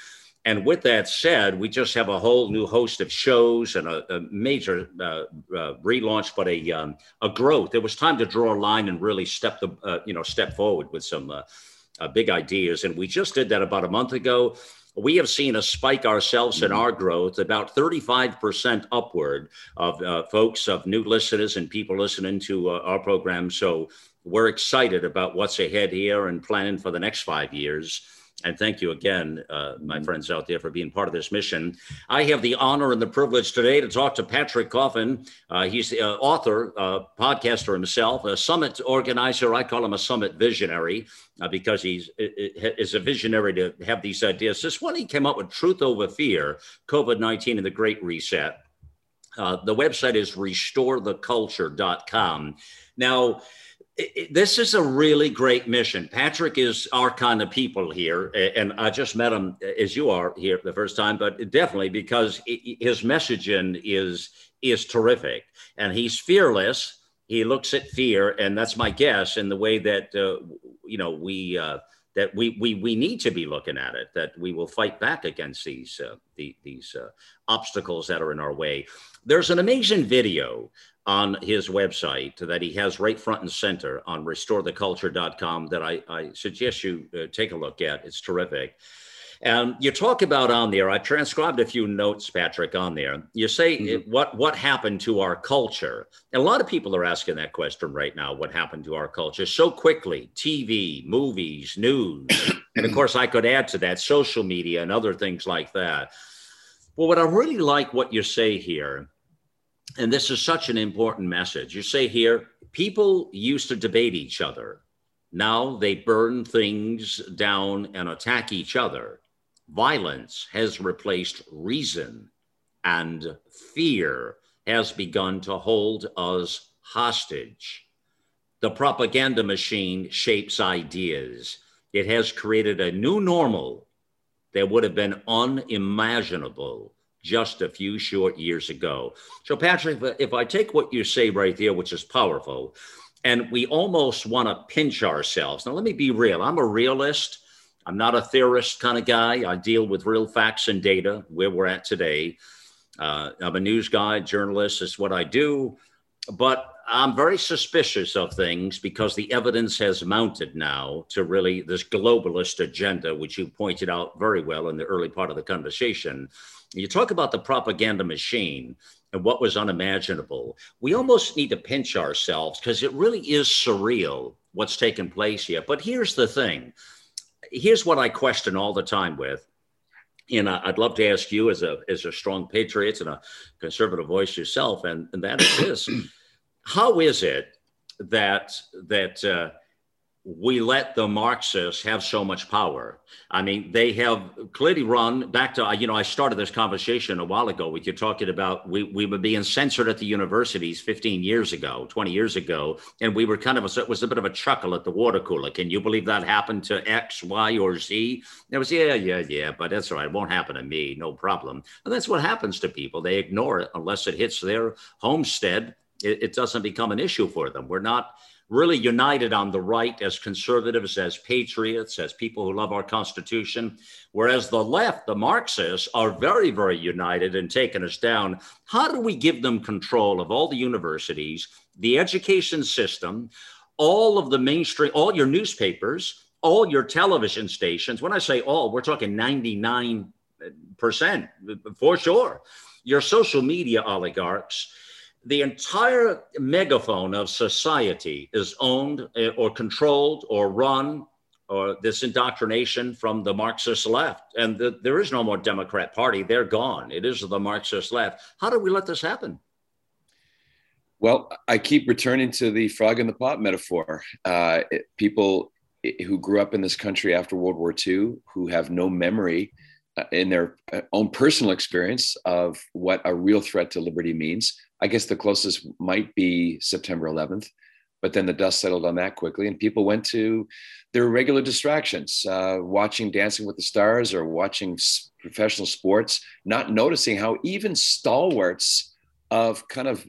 Speaker 1: And with that said, we just have a whole new host of shows and a, a major uh, uh, relaunch, but a um, a growth. It was time to draw a line and really step the uh, you know step forward with some uh, uh, big ideas. And we just did that about a month ago we have seen a spike ourselves in mm-hmm. our growth, about 35% upward of uh, folks, of new listeners and people listening to uh, our program. So we're excited about what's ahead here and planning for the next five years. And thank you again, uh, my mm-hmm. friends out there, for being part of this mission. I have the honor and the privilege today to talk to Patrick Coffin. Uh, he's the uh, author, uh, podcaster himself, a summit organizer. I call him a summit visionary uh, because he's is a visionary to have these ideas. This one he came up with Truth Over Fear, COVID 19 and the Great Reset. Uh, the website is restoretheculture.com. Now, this is a really great mission. Patrick is our kind of people here, and I just met him as you are here the first time, but definitely because his messaging is is terrific, and he's fearless. He looks at fear, and that's my guess in the way that uh, you know we uh, that we we we need to be looking at it. That we will fight back against these uh, the, these uh, obstacles that are in our way. There's an amazing video on his website that he has right front and center on restoretheculture.com that I, I suggest you uh, take a look at. It's terrific. And you talk about on there, I transcribed a few notes, Patrick, on there. You say mm-hmm. what what happened to our culture? And a lot of people are asking that question right now. What happened to our culture so quickly? TV, movies, news, and of course, I could add to that social media and other things like that. Well, what I really like what you say here and this is such an important message. You say here, people used to debate each other. Now they burn things down and attack each other. Violence has replaced reason, and fear has begun to hold us hostage. The propaganda machine shapes ideas. It has created a new normal that would have been unimaginable just a few short years ago. So, Patrick, if I take what you say right there, which is powerful, and we almost want to pinch ourselves. Now, let me be real. I'm a realist. I'm not a theorist kind of guy. I deal with real facts and data where we're at today. Uh, I'm a news guy, journalist, is what I do. But I'm very suspicious of things because the evidence has mounted now to really this globalist agenda, which you pointed out very well in the early part of the conversation. You talk about the propaganda machine and what was unimaginable. We almost need to pinch ourselves because it really is surreal what's taken place here. But here's the thing here's what I question all the time with. And I'd love to ask you, as a as a strong patriot and a conservative voice yourself, and, and that is this: How is it that that uh, we let the Marxists have so much power. I mean, they have clearly run back to, you know, I started this conversation a while ago with you talking about we, we were being censored at the universities 15 years ago, 20 years ago. And we were kind of, a, it was a bit of a chuckle at the water cooler. Can you believe that happened to X, Y, or Z? It was, yeah, yeah, yeah, but that's all right. It won't happen to me. No problem. And that's what happens to people. They ignore it unless it hits their homestead. It, it doesn't become an issue for them. We're not, really united on the right as conservatives, as patriots, as people who love our Constitution, whereas the left, the Marxists, are very, very united and taking us down. How do we give them control of all the universities, the education system, all of the mainstream, all your newspapers, all your television stations? When I say all, we're talking 99% for sure. Your social media oligarchs the entire megaphone of society is owned eh, or controlled or run or this indoctrination from the Marxist left. And the, there is no more Democrat Party. They're gone. It is the Marxist left. How do we let this happen?
Speaker 2: Well, I keep returning to the frog in the pot metaphor. Uh, people who grew up in this country after World War II, who have no memory in their uh, own personal experience of what a real threat to liberty means, I guess the closest might be September 11th, but then the dust settled on that quickly, and people went to their regular distractions, uh, watching Dancing with the Stars or watching professional sports, not noticing how even stalwarts of kind of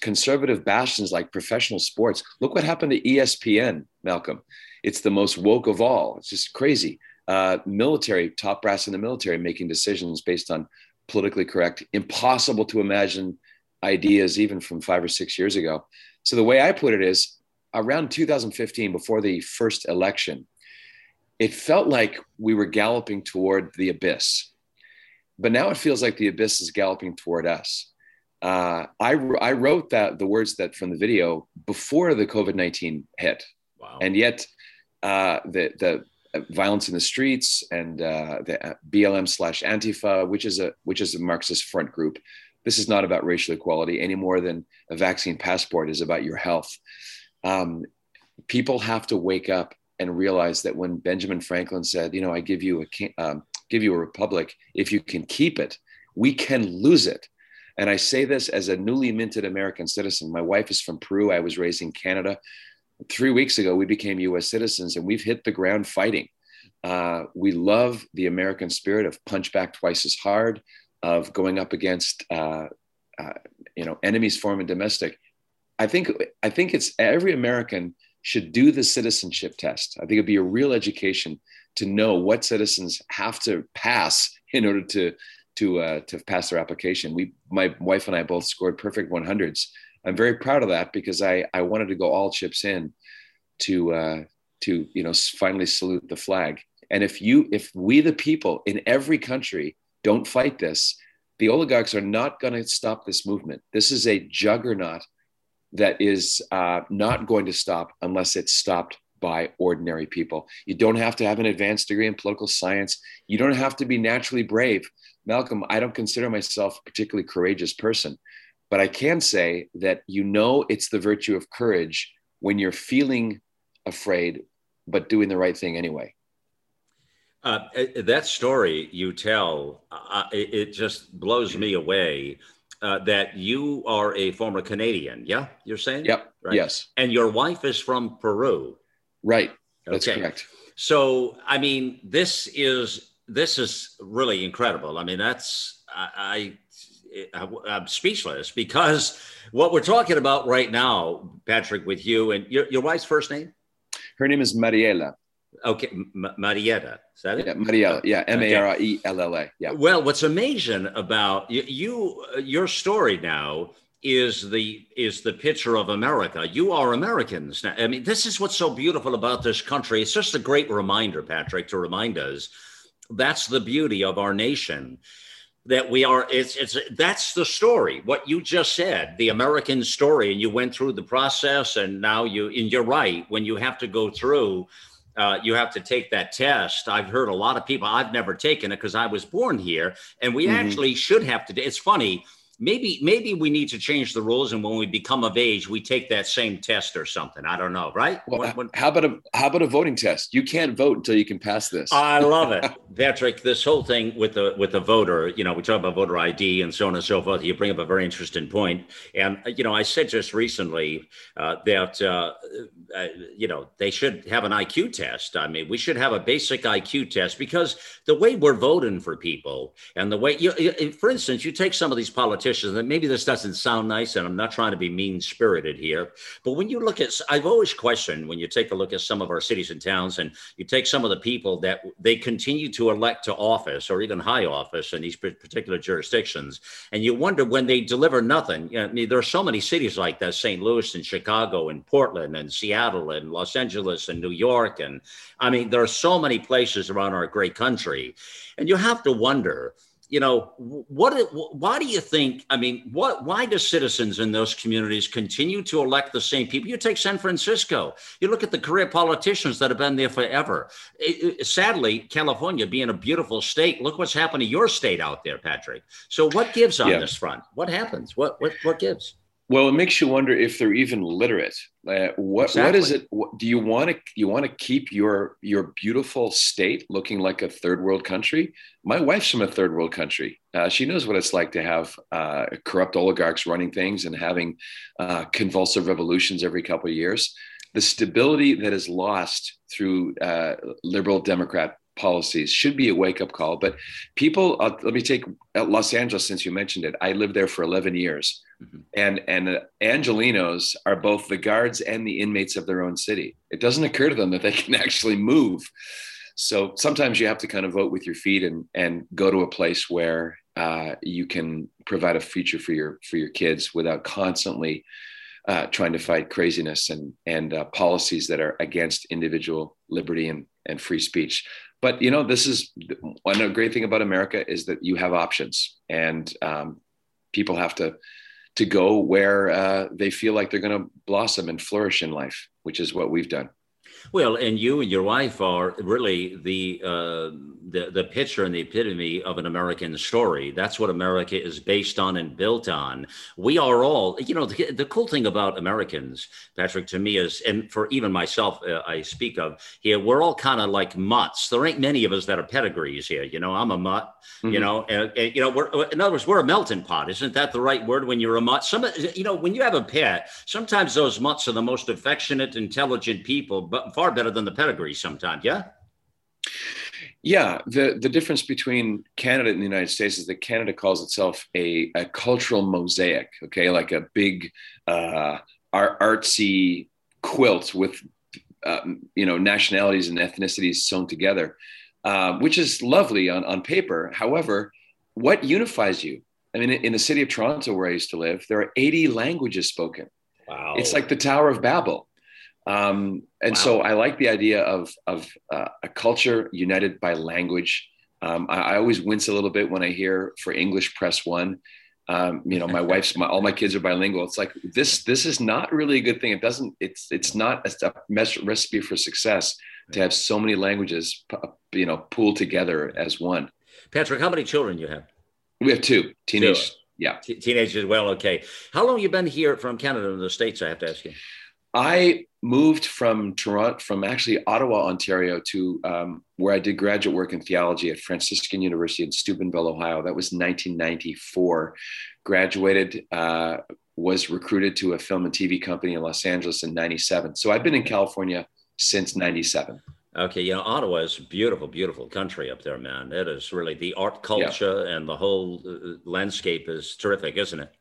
Speaker 2: conservative bastions like professional sports. Look what happened to ESPN, Malcolm. It's the most woke of all. It's just crazy. Uh, military, top brass in the military, making decisions based on politically correct, impossible to imagine ideas even from five or six years ago. So the way I put it is around 2015, before the first election, it felt like we were galloping toward the abyss. But now it feels like the abyss is galloping toward us. Uh, I, I wrote that the words that from the video before the COVID 19 hit. Wow. And yet, uh, the, the violence in the streets and uh, the uh, BLM slash Antifa, which is a which is a Marxist front group. This is not about racial equality any more than a vaccine passport is about your health. Um, people have to wake up and realize that when Benjamin Franklin said, "You know, I give you a um, give you a republic if you can keep it, we can lose it." And I say this as a newly minted American citizen. My wife is from Peru. I was raised in Canada three weeks ago, we became US citizens and we've hit the ground fighting. Uh, we love the American spirit of punch back twice as hard, of going up against uh, uh, you know enemies, foreign and domestic. I think I think it's every American should do the citizenship test. I think it'd be a real education to know what citizens have to pass in order to to uh, to pass their application. We, my wife and I, both scored perfect 100s I'm very proud of that because I, I wanted to go all chips in to, uh, to, you know, finally salute the flag. And if you, if we, the people in every country don't fight this, the oligarchs are not going to stop this movement. This is a juggernaut that is uh, not going to stop unless it's stopped by ordinary people. You don't have to have an advanced degree in political science. You don't have to be naturally brave. Malcolm, I don't consider myself a particularly courageous person. But I can say that you know it's the virtue of courage when you're feeling afraid, but doing the right thing anyway.
Speaker 1: Uh, that story you tell, uh, it, it, just blows me away. Uh, that you are a former Canadian, yeah, you're saying?
Speaker 2: Yep. Right? Yes.
Speaker 1: And your wife is from Peru.
Speaker 2: Right. That's okay. correct.
Speaker 1: So, I mean, this is this is really incredible. I mean, that's I, Uh, I'm speechless because what we're talking about right now, Patrick, with you and your, your wife's first name?
Speaker 2: Her name is Mariella.
Speaker 1: Okay, M- Marietta. Is that it?
Speaker 2: Yeah, Mariella. Yeah, M A R I E L L A. Yeah.
Speaker 1: Well, what's amazing about you, you, your story now is the is the picture of America. You are Americans now. I mean, this is what's so beautiful about this country. It's just a great reminder, Patrick, to remind us that's the beauty of our nation that we are it's it's that's the story. What you just said the american story and you went through the process and now you and you're right. When you have to go through uh, you have to take that test. I've heard a lot of people i've never taken it because i was born here and we mm-hmm. actually should have to it's funny maybe maybe we need to change the rules and when we become of age we take that same test or something. I don't know right?
Speaker 2: Well, when, when, how about a how about a voting test? You can't vote until you can pass this.
Speaker 1: I love it. Patrick this whole thing with the with the voter you know we talk about voter id and so on and so forth. You bring up a very interesting point. And you know i said just recently uh, that uh, uh, you know they should have an iq test. I mean we should have a basic iq test because the way we're voting for people and the way you for instance you take some of these politicians politicians, and maybe this doesn't sound nice, and I'm not trying to be mean spirited here, but when you look at, I've always questioned when you take a look at some of our cities and towns, and you take some of the people that they continue to elect to office or even high office in these particular jurisdictions, and you wonder when they deliver nothing. You know, I mean, there are so many cities like that: St. Louis and Chicago and Portland and Seattle and Los Angeles and New York, and I mean, there are so many places around our great country, and you have to wonder you know what why do you think i mean what why do citizens in those communities continue to elect the same people? You take san francisco. You look at the career politicians that have been there forever. It, it, sadly california being a beautiful state look what's happened to your state out there patrick. So what gives on yeah. this front? What happens? What what what gives
Speaker 2: well, it makes you wonder if they're even literate. Uh, what exactly. what is it? What, do you want to you want to keep your your beautiful state looking like a third world country? My wife's from a third world country. Uh, she knows what it's like to have uh, corrupt oligarchs running things and having uh, convulsive revolutions every couple of years. The stability that is lost through uh, liberal Democrat policies should be a wake up call. But people, uh, let me take Los Angeles since you mentioned it. I lived there for 11 years Mm-hmm. And and uh, Angelenos are both the guards and the inmates of their own city. It doesn't occur to them that they can actually move. So sometimes you have to kind of vote with your feet and and go to a place where uh, you can provide a future for your for your kids without constantly uh, trying to fight craziness and and uh, policies that are against individual liberty and and free speech. But you know, this is one great thing about America is that you have options, and um, people have to to go where uh, they feel like they're going to blossom and flourish in life, which is what we've done.
Speaker 1: Well, and you and your wife are really the uh, the the picture and the epitome of an American story. That's what America is based on and built on. We are all, you know, the, the cool thing about Americans, Patrick, to me is, and for even myself, uh, I speak of here, we're all kind of like mutts. There ain't many of us that are pedigrees here. You know, I'm a mutt. Mm-hmm. You know, and, and, you know, we're in other words, we're a melting pot. Isn't that the right word when you're a mutt? Some, you know, when you have a pet, sometimes those mutts are the most affectionate, intelligent people, but far better than the pedigree sometimes. Yeah.
Speaker 2: Yeah, the the difference between Canada and the United States is that Canada calls itself a, a cultural mosaic. Okay, like a big uh, artsy quilt with um, you know nationalities and ethnicities sewn together, uh, which is lovely on on paper. However, what unifies you? I mean, in the city of Toronto, where I used to live, there are 80 languages spoken. Wow. It's like the Tower of Babel. Um, and wow. so I like the idea of, of uh, a culture united by language. Um, I, I, always wince a little bit when I hear for English press one. Um, you know, my wife's, my, all my kids are bilingual. It's like this. This is not really a good thing. It doesn't. It's it's not a, recipe for success to have so many languages, you know, pooled together as one.
Speaker 1: Patrick, how many children you have?
Speaker 2: We have two teenage. Two. Yeah,
Speaker 1: T- teenagers. Well, okay. How long you been here from Canada and the states? I have to ask you.
Speaker 2: I moved from Toronto, from actually Ottawa, Ontario, to um, where I did graduate work in theology at Franciscan University in Steubenville, Ohio. That was 1994. Graduated, uh, was recruited to a film and TV company in Los Angeles in 97. So I've been in California since 97.
Speaker 1: Okay, you know, Ottawa is beautiful, beautiful country up there, man. It is really the art culture yeah. and the whole uh, landscape is terrific, isn't it?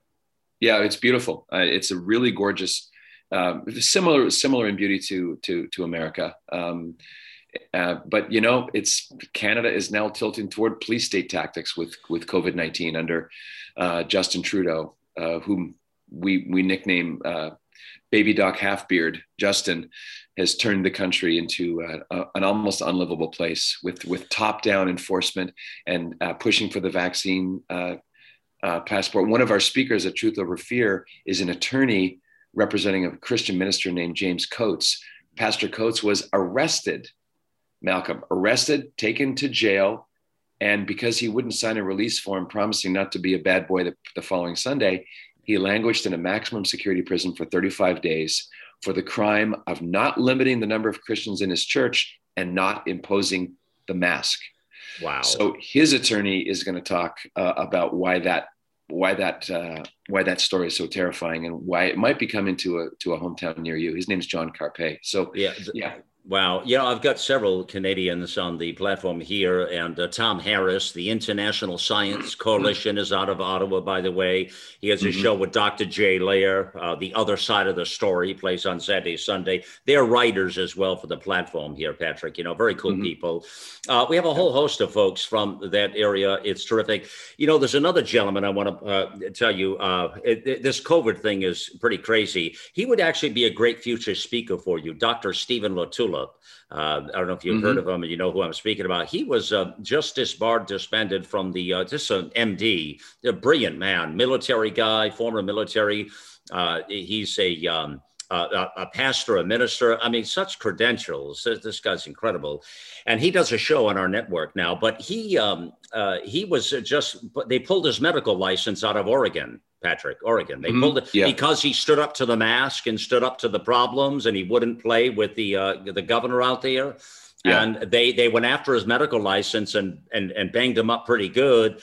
Speaker 2: Yeah, it's beautiful. Uh, it's a really gorgeous um, similar similar in beauty to to to America. Um, uh, but you know, it's Canada is now tilting toward police state tactics with with COVID nineteen under uh, Justin Trudeau, uh, whom we we nickname uh, Baby Doc Halfbeard. Justin has turned the country into uh, an almost unlivable place with with top down enforcement and uh, pushing for the vaccine. passport. One of our speakers at Truth Over Fear is an attorney representing a Christian minister named James Coates. Pastor Coates was arrested, Malcolm, arrested, taken to jail. And because he wouldn't sign a release form promising not to be a bad boy the, the following Sunday, he languished in a maximum security prison for 35 days for the crime of not limiting the number of Christians in his church and not imposing the mask.
Speaker 1: Wow.
Speaker 2: So his attorney is going to talk uh, about why that why that uh, why that story is so terrifying and why it might be coming to a to a hometown near you. His name is John Carpay. So
Speaker 1: yeah, yeah, Wow. You know, I've got several Canadians on the platform here, and uh, Tom Harris, the International Science Coalition, is out of Ottawa, by the way. He has a mm-hmm. show with Dr. Jay Lehr, uh, The Other Side of the Story. Plays on Saturday, Sunday. They're writers as well for the platform here, Patrick. You know, very cool mm-hmm. people. Uh, we have a whole host of folks from that area. It's terrific. You know, there's another gentleman I want to uh, tell you. Uh, it, it, this COVID thing is pretty crazy. He would actually be a great future speaker for you, Dr. Stephen Uh, I don't know if you've mm-hmm. heard of him and you know who I'm speaking about. He was uh, just disbarred, disbanded from the, uh, just an MD, a brilliant man, military guy, former military. Uh, he's a, um, a, a, pastor, a minister. I mean, such credentials. This guy's incredible, and he does a show on our network now. But he um, uh, he was just they pulled his medical license out of Oregon, Patrick, Oregon. They mm-hmm. pulled it yeah. because he stood up to the mask and stood up to the problems, and he wouldn't play with the uh, the governor out there. Yeah. And they they went after his medical license and and and banged him up pretty good.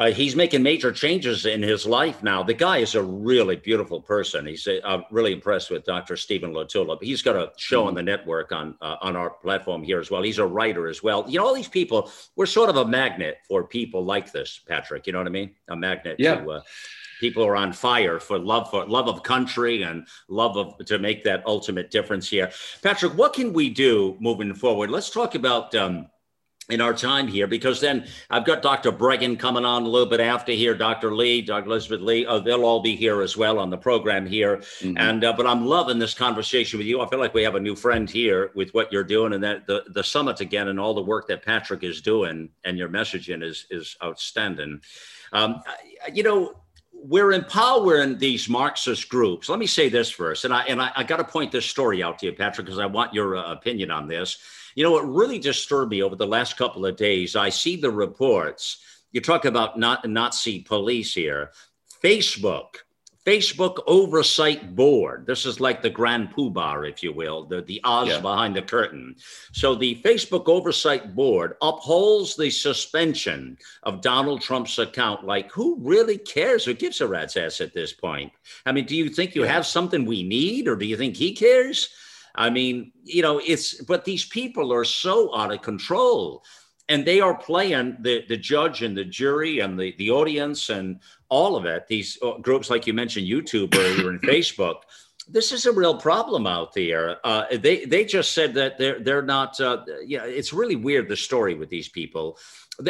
Speaker 1: Uh, he's making major changes in his life now. The guy is a really beautiful person. He's a, I'm really impressed with Dr. Stephen LaTulippe. He's got a show mm-hmm. on the network on uh, on our platform here as well. He's a writer as well. You know, all these people, we're sort of a magnet for people like this, Patrick. You know what I mean? A magnet
Speaker 2: yeah.
Speaker 1: to uh, people are on fire for love for love of country and love of to make that ultimate difference here. Patrick, what can we do moving forward? Let's talk about. Um, in our time here, because then I've got Dr. Breggin coming on a little bit after here, Dr. Lee, Dr. Elizabeth Lee. Oh, they'll all be here as well on the program here. Mm-hmm. And uh, but I'm loving this conversation with you. I feel like we have a new friend here with what you're doing, and that the the summit again, and all the work that Patrick is doing, and your messaging is is outstanding. Um, you know, we're empowering these Marxist groups. Let me say this first, and I and I, I got to point this story out to you, Patrick, because I want your uh, opinion on this. You know, what really disturbed me over the last couple of days. I see the reports. You talk about not Nazi police here. Facebook Facebook Oversight Board. This is like the Grand Poobah, if you will, the, the Oz yeah. behind the curtain. So the Facebook Oversight Board upholds the suspension of Donald Trump's account. Like, who really cares? Who gives a rat's ass at this point? I mean, do you think you yeah. have something we need, or do you think he cares? I mean, you know, it's, but these people are so out of control and they are playing the the judge and the jury and the the audience and all of it. These uh, groups, like you mentioned, YouTube or in Facebook. This is a real problem out there. Uh, they they just said that they're they're not. Uh, yeah, it's really weird the story with these people.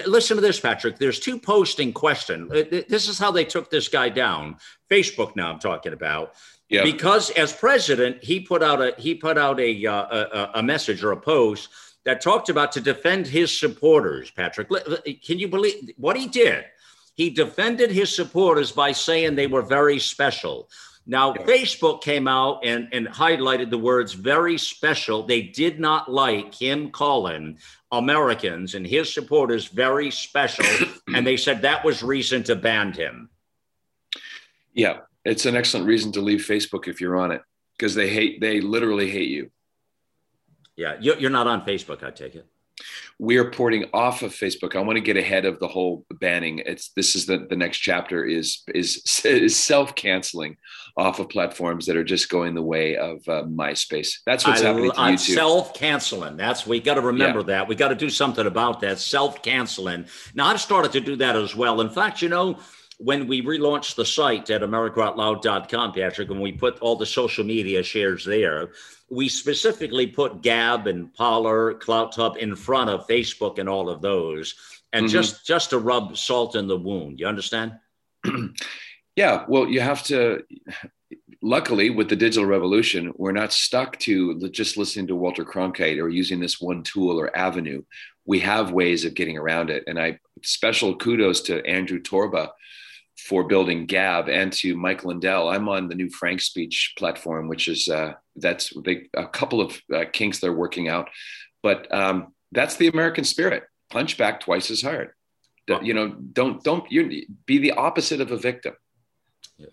Speaker 1: Listen to this, Patrick. There's two posting question. This is how they took this guy down. Facebook. Now I'm talking about. Yeah. Because as president, he put out a he put out a, uh, a a message or a post that talked about to defend his supporters, Patrick. Can you believe what he did? He defended his supporters by saying they were very special. Now, yeah. Facebook came out and, and highlighted the words very special. They did not like him calling Americans and his supporters very special. and they said that was reason to ban him.
Speaker 2: Yeah, it's an excellent reason to leave Facebook if you're on it because they hate, they literally hate you.
Speaker 1: Yeah, you're not on Facebook, I take it.
Speaker 2: We are porting off of Facebook. I want to get ahead of the whole banning. It's this is the the next chapter is is is self canceling off of platforms that are just going the way of uh, MySpace. That's what's I, happening to I'm YouTube.
Speaker 1: Self canceling. That's we got to remember yeah. that. We got to do something about that. Self canceling. Now I've started to do that as well. In fact, you know when we relaunched the site at americaoutloud.com, Patrick, and we put all the social media shares there, we specifically put Gab and Parler, CloutHub in front of Facebook and all of those, and mm-hmm. just just to rub salt in the wound. You understand?
Speaker 2: yeah. Well, you have to. Luckily, with the digital revolution, we're not stuck to just listening to Walter Cronkite or using this one tool or avenue. We have ways of getting around it, and I special kudos to Andrew Torba for building Gab and to Mike Lindell. I'm on the new Frank Speech platform, which is uh, that's they, a couple of uh, kinks they're working out, but um, that's the American spirit. Punch back twice as hard. You know, don't don't you be the opposite of a victim.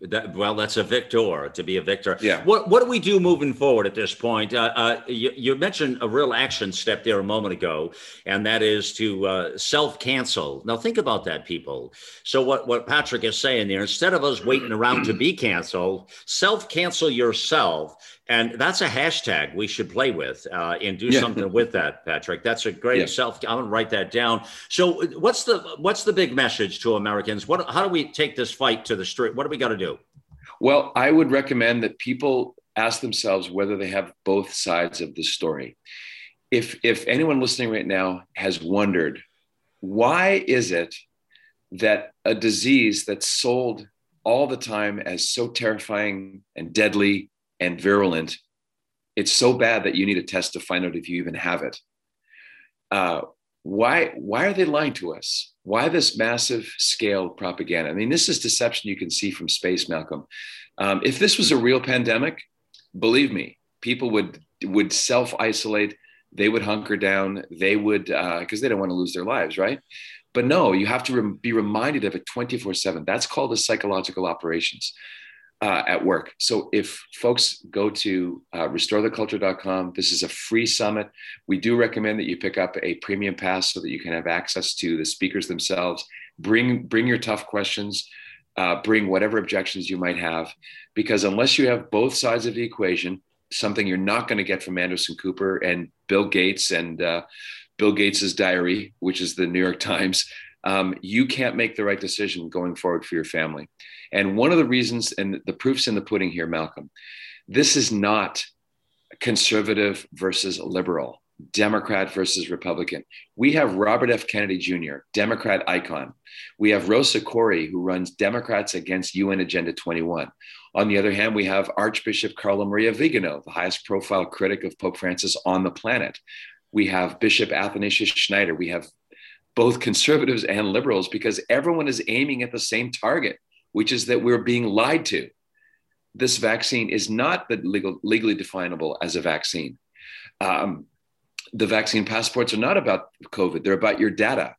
Speaker 1: That, well, that's a victor to be a victor.
Speaker 2: Yeah.
Speaker 1: What What do we do moving forward at this point? Uh, uh, you, you, mentioned a real action step there a moment ago, and that is to uh, self cancel. Now, think about that, people. So, what what Patrick is saying there, instead of us waiting around to be canceled, self cancel yourself and that's a hashtag we should play with uh, and do yeah. something with that, Patrick. That's a great yeah. self. I'm gonna write that down. So, what's the what's the big message to Americans? What how do we take this fight to the street? What do we got to do?
Speaker 2: Well, I would recommend that people ask themselves whether they have both sides of the story. If if anyone listening right now has wondered, why is it that a disease that's sold all the time as so terrifying and deadly and virulent, it's so bad that you need a test to find out if you even have it. Uh, why, why are they lying to us? Why this massive scale propaganda? I mean, this is deception you can see from space, Malcolm. Um, if this was a real pandemic, believe me, people would would self isolate. They would hunker down. They would because uh, they don't want to lose their lives, right? But no, you have to re- be reminded of it 24 7. That's called the psychological operations uh, at work. So if folks go to uh, restoretheculture.com, this is a free summit. We do recommend that you pick up a premium pass so that you can have access to the speakers themselves. Bring bring your tough questions. Uh, bring whatever objections you might have, because unless you have both sides of the equation, something you're not going to get from Anderson Cooper and Bill Gates and uh, Bill Gates's diary, which is the New York Times, um, you can't make the right decision going forward for your family. And one of the reasons, and the proof's in the pudding here, Malcolm, this is not conservative versus liberal, Democrat versus Republican. We have Robert F. Kennedy Jr., Democrat icon. We have Rosa Koire, who runs Democrats Against UN Agenda 21. On the other hand, we have Archbishop Carlo Maria Vigano, the highest profile critic of Pope Francis on the planet. We have Bishop Athanasius Schneider. We have both conservatives and liberals because everyone is aiming at the same target, which is that we're being lied to. This vaccine is not legal, legally definable as a vaccine. Um, the vaccine passports are not about COVID, they're about your data.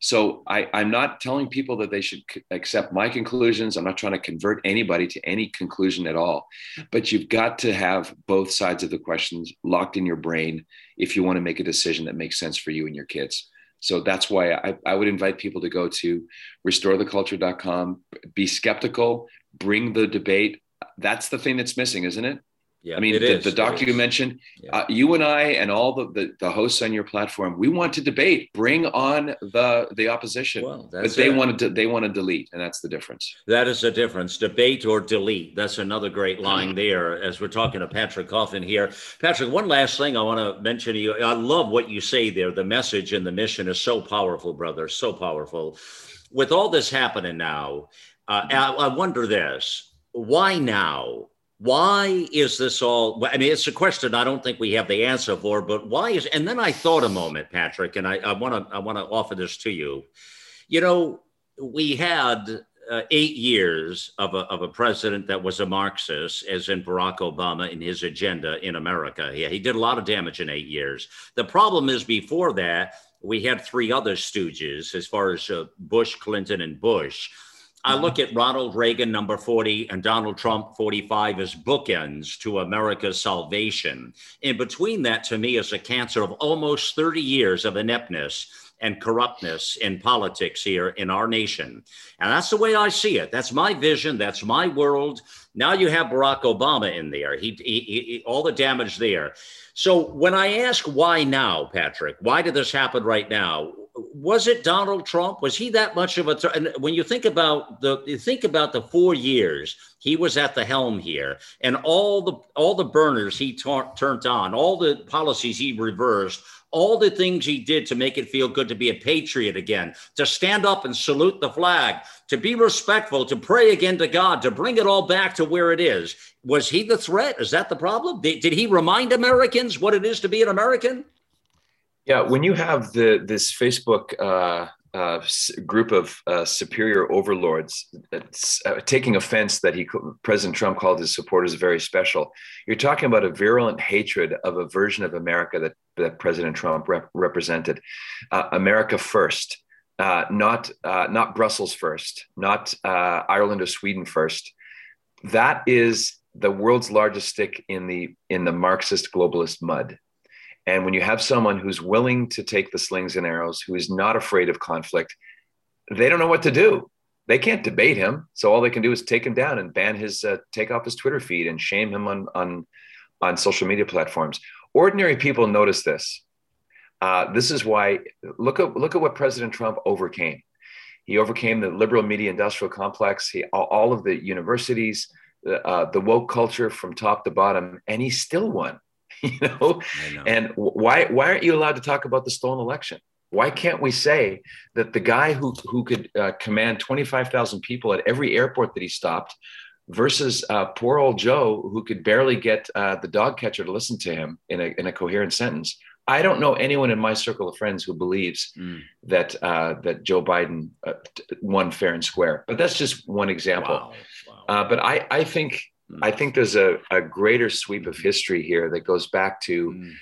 Speaker 2: So I, am not telling people that they should c- accept my conclusions. I'm not trying to convert anybody to any conclusion at all. But you've got to have both sides of the questions locked in your brain if you want to make a decision that makes sense for you and your kids. So that's why I, I would invite people to go to restoretheculture.com, be skeptical, bring the debate. That's the thing that's missing, isn't it? Yeah, I mean, the, the, doctor you mentioned, yeah. uh, you and I and all the, the, the hosts on your platform, we want to debate. Bring on the the opposition, well, but they want to they want to delete, and that's the difference.
Speaker 1: That is the difference: debate or delete. That's another great line there. As we're talking to Patrick Coffin here, Patrick. One last thing I want to mention to you. I love what you say there. The message and the mission is so powerful, brother. So powerful. With all this happening now, uh, I, I wonder this: Why now? Why is this all i mean it's a question i don't think we have the answer for but why is and then i thought a moment patrick and i want to i want to offer this to you. You know we had uh, eight years of a, of a president that was a marxist as in barack obama in his agenda in america. Yeah he did a lot of damage in eight years. The problem is before that we had three other stooges as far as uh, bush clinton and bush I uh-huh. look at Ronald Reagan, number 40, and Donald Trump, 45, as bookends to America's salvation. In between that, to me, is a cancer of almost 30 years of ineptness and corruptness in politics here in our nation. And that's the way I see it. That's my vision. That's my world. Now you have Barack Obama in there. He, he, he, all the damage there. So when I ask why now, Patrick, why did this happen right now? was it Donald Trump? Was he that much of a? And when you think about the, you think about the four years he was at the helm here, and all the all the burners he turned on, all the policies he reversed, all the things he did to make it feel good to be a patriot again, to stand up and salute the flag, to be respectful, to pray again to God, to bring it all back to where it is. Was he the threat? Is that the problem? Did, he remind Americans what it is to be an American?
Speaker 2: Yeah, when you have the this Facebook uh, uh, group of uh, superior overlords uh, taking offense that he President Trump called his supporters very special, you're talking about a virulent hatred of a version of America that that President Trump rep- represented, uh, America first. Uh, not not Brussels first, not Ireland or Sweden first. That is the world's largest stick in the in the Marxist globalist mud. And when you have someone who's willing to take the slings and arrows, who is not afraid of conflict, they don't know what to do. They can't debate him, so all they can do is take him down and ban his, uh, take off his Twitter feed and shame him on on on social media platforms. Ordinary people notice this. Uh, this is why look at look at what President Trump overcame. He overcame the liberal media industrial complex. He all, all of the universities, uh, the woke culture from top to bottom, and he still won. you know? know? And why why aren't you allowed to talk about the stolen election? Why can't we say that the guy who who could uh, command twenty five thousand people at every airport that he stopped, versus uh, poor old Joe who could barely get uh, the dog catcher to listen to him in a in a coherent sentence? I don't know anyone in my circle of friends who believes mm. that uh, that Joe Biden uh, won fair and square. But that's just one example. Wow. Wow. Uh, but I, I think I think there's a, a greater sweep of history here that goes back to mm.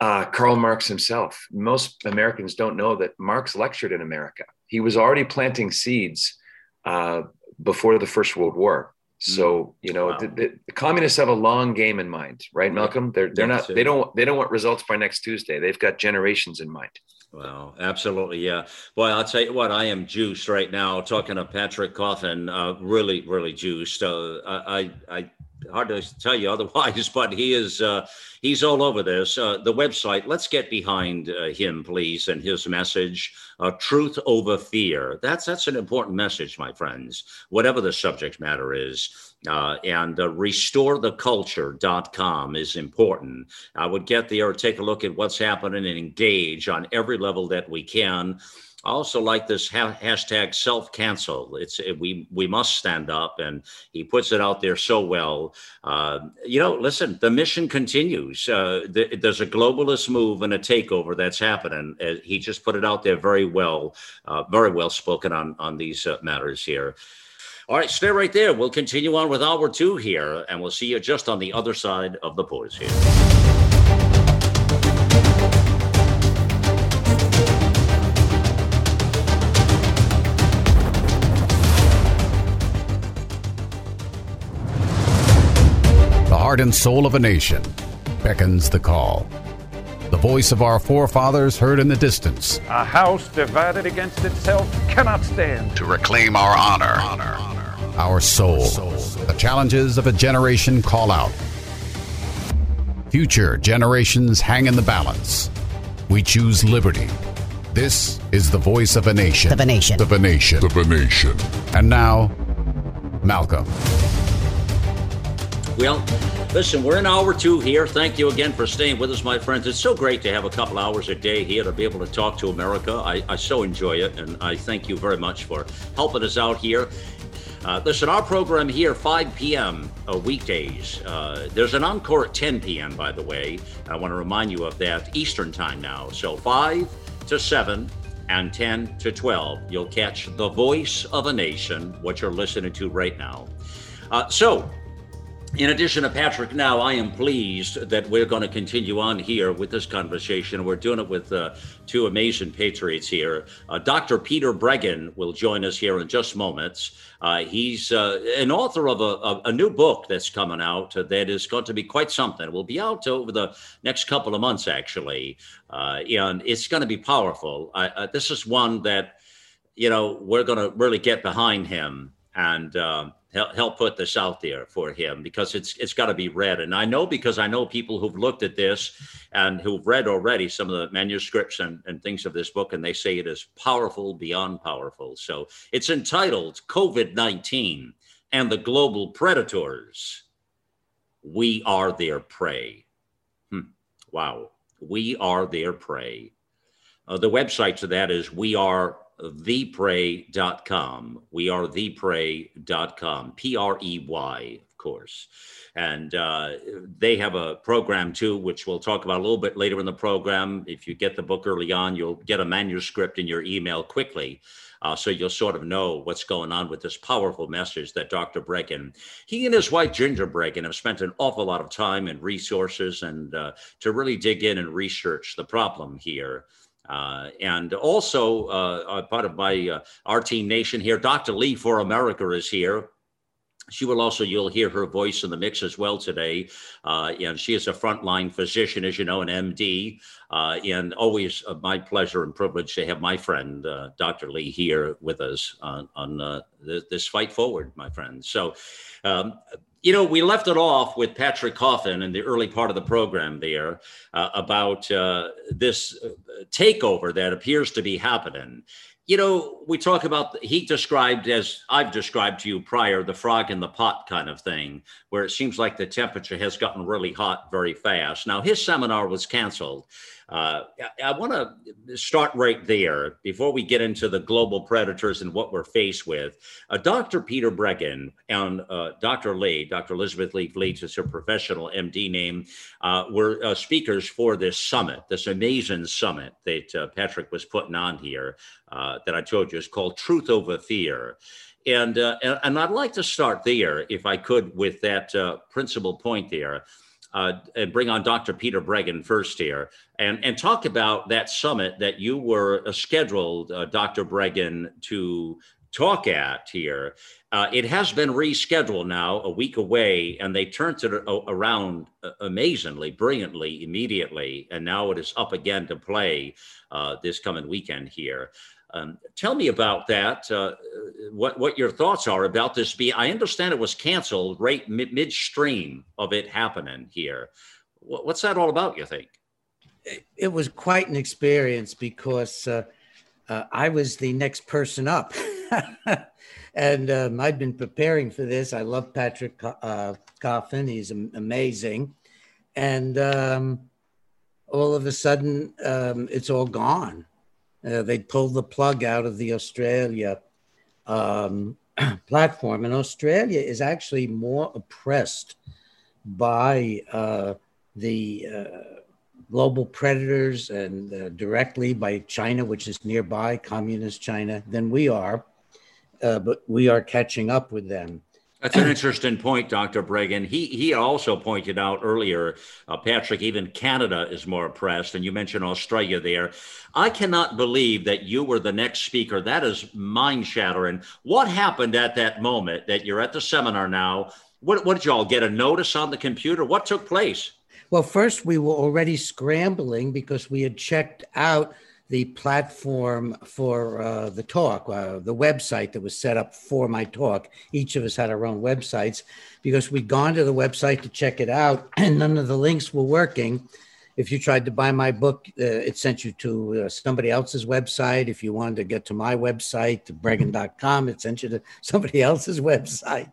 Speaker 2: uh, Karl Marx himself. Most Americans don't know that Marx lectured in America. He was already planting seeds uh, before the First World War. So mm. you know wow. the, the, the, communists have a long game in mind, right, Malcolm? They're they're not they don't they don't want results by next Tuesday. They've got generations in mind.
Speaker 1: Wow, absolutely, yeah. Boy, I'll tell you what, I am juiced right now talking to Patrick Coffin. Uh, really, really juiced. Uh, I, I, hard to tell you otherwise, but he is uh, he's all over this. Uh, the website. Let's get behind uh, him, please, and his message: uh, truth over fear. That's that's an important message, my friends. Whatever the subject matter is. Uh, and uh, restoretheculture.com is important. I would get there, take a look at what's happening, and engage on every level that we can. I also like this ha- hashtag self cancel. It's it, we we must stand up, and he puts it out there so well. Uh, you know, listen, the mission continues. Uh, the, there's a globalist move and a takeover that's happening. Uh, he just put it out there very well, uh, very well spoken on on these uh, matters here. All right, stay right there. We'll continue on with hour two here, and we'll see you just on the other side of the pause here.
Speaker 3: The heart and soul of a nation beckons the call. The voice of our forefathers heard in the distance.
Speaker 5: A house divided against itself cannot stand.
Speaker 3: To reclaim our honor, our soul. The challenges of a generation call out. Future generations hang in the balance. We choose liberty. This is the voice of a nation.
Speaker 6: Of a nation.
Speaker 3: Of a nation.
Speaker 7: Of a nation.
Speaker 3: And now, Malcolm.
Speaker 1: Well, listen, we're in hour two here. Thank you again for staying with us, my friends. It's so great to have a couple hours a day here to be able to talk to America. I, I so enjoy it, and I thank you very much for helping us out here. Uh, listen, our program here, 5 p.m. Uh, weekdays. Uh, there's an encore at 10 p.m., by the way. I want to remind you of that Eastern time now. So 5 to 7 and 10 to 12. You'll catch the voice of a nation, what you're listening to right now. Uh, so, in addition to Patrick, now I am pleased that we're going to continue on here with this conversation. We're doing it with uh, two amazing patriots here. Uh, Dr. Peter Breggin will join us here in just moments. Uh, he's uh, an author of a, a, new book that's coming out that is going to be quite something. It will be out over the next couple of months, actually, uh, and it's going to be powerful. Uh, this is one that, you know, we're going to really get behind him and. Help, put this out there for him because it's it's got to be read. And I know because I know people who've looked at this and who've read already some of the manuscripts and, and things of this book, and they say it is powerful beyond powerful. So it's entitled COVID 19 and the Global Predators. We are their prey. Hmm. Wow. We are their prey. Uh, the website to that is we are theprey.com. We are theprey.com, P R E Y, of course. And uh, they have a program too, which we'll talk about a little bit later in the program. If you get the book early on, you'll get a manuscript in your email quickly. Uh, so you'll sort of know what's going on with this powerful message that Dr. Breggin, he and his wife Ginger Breggin have spent an awful lot of time and resources and uh, to really dig in and research the problem here. Uh, and also, uh, part of my uh, our team nation here, Dr. Lee for America is here. She will also, you'll hear her voice in the mix as well today. Uh, and she is a frontline physician, as you know, an MD. Uh, and always uh, my pleasure and privilege to have my friend, uh, Dr. Lee, here with us on, on uh, this, this fight forward, my friend. So, um, you know, we left it off with Patrick Coffin in the early part of the program there uh, about uh, this uh, takeover that appears to be happening. You know, we talk about, he described, as I've described to you prior, the frog in the pot kind of thing, where it seems like the temperature has gotten really hot very fast. Now, his seminar was canceled. Uh, I, want to start right there before we get into the global predators and what we're faced with. Uh, Dr. Peter Breggin and uh, Dr. Lee, Dr. Elizabeth Lee Vliet is her professional MD name, uh, were uh, speakers for this summit, this amazing summit that uh, Patrick was putting on here that I told you is called Truth Over Fear. And, and I'd like to start there, if I could, with that principal point there uh, and bring on Dr. Peter Breggin first here and, and talk about that summit that you were uh, scheduled, uh, Dr. Breggin, to talk at here. Uh, it has been rescheduled now, a week away, and they turned it around uh, amazingly, brilliantly, immediately. And now it is up again to play uh, this coming weekend here. Um, tell me about that. Uh, what what your thoughts are about this? Be I understand it was canceled right mid- midstream of it happening here. What, what's that all about? You think?
Speaker 6: It, was quite an experience because uh, uh, I was the next person up, and um, I'd been preparing for this. I love Patrick uh, Coffin; he's amazing, and um, all of a sudden, um, it's all gone uh, they pulled the plug out of the Australia um, platform. And Australia is actually more oppressed by uh, the uh, global predators and uh, directly by China, which is nearby, communist China, than we are. uh, but we are catching up with them.
Speaker 1: That's an interesting point, Dr. Breggin. He he also pointed out earlier, uh, Patrick, even Canada is more oppressed, and you mentioned Australia there. I cannot believe that you were the next speaker. That is mind shattering. What happened at that moment that you're at the seminar now? What, what did y'all get a notice on the computer? What took place?
Speaker 6: Well, first, we were already scrambling because we had checked out the platform for uh, the talk, uh, the website that was set up for my talk. Each of us had our own websites because we'd gone to the website to check it out and none of the links were working. If you tried to buy my book, uh, it sent you to uh, somebody else's website. If you wanted to get to my website, to breggin.com, it sent you to somebody else's website.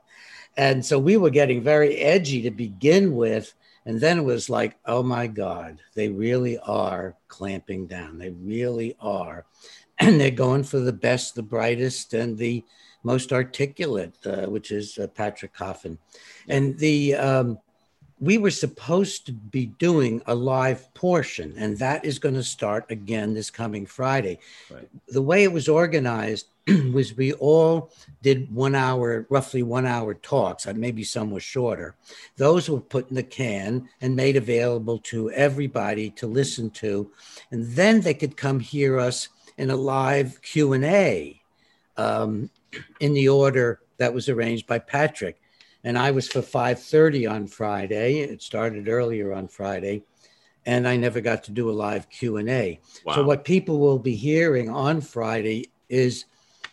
Speaker 6: And so we were getting very edgy to begin with and then it was like, oh my God, they really are clamping down. They really are. And they're going for the best, the brightest, and the most articulate, uh, which is uh, Patrick Coffin. And the, um, we were supposed to be doing a live portion, and that is going to start again this coming Friday. Right. The way it was organized was we all did one hour, roughly one hour talks. Uh, maybe some were shorter. Those were put in the can and made available to everybody to listen to, and then they could come hear us in a live Q and A, um, in the order that was arranged by Patrick. And I was for 5:30 on Friday. It started earlier on Friday and I never got to do a live Q&A. Wow. So what people will be hearing on Friday is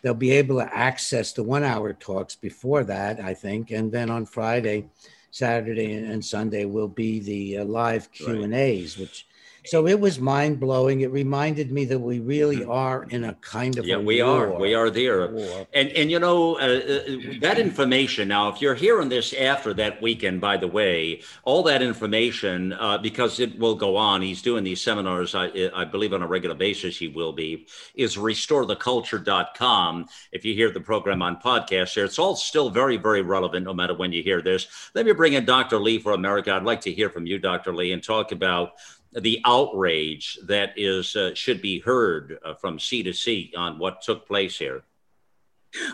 Speaker 6: they'll be able to access the one hour talks before that, I think. And then on Friday, Saturday, and Sunday will be the uh, live Q and A's, which so it was mind blowing. It reminded me that we really mm-hmm. are in a kind of
Speaker 1: yeah, we war. are. We are there, war. and and you know uh, uh, that information. Now, if you're hearing this after that weekend, by the way, all that information uh, because it will go on. He's doing these seminars. I, I believe on a regular basis. He will be is restoretheculture.com. If you hear the program on podcast, there, it's all still very very relevant no matter when you hear this. Let me bring in Dr. Lee for America. I'd like to hear from you, Dr. Lee, and talk about the outrage that is uh, should be heard uh, from sea to sea on what took place here?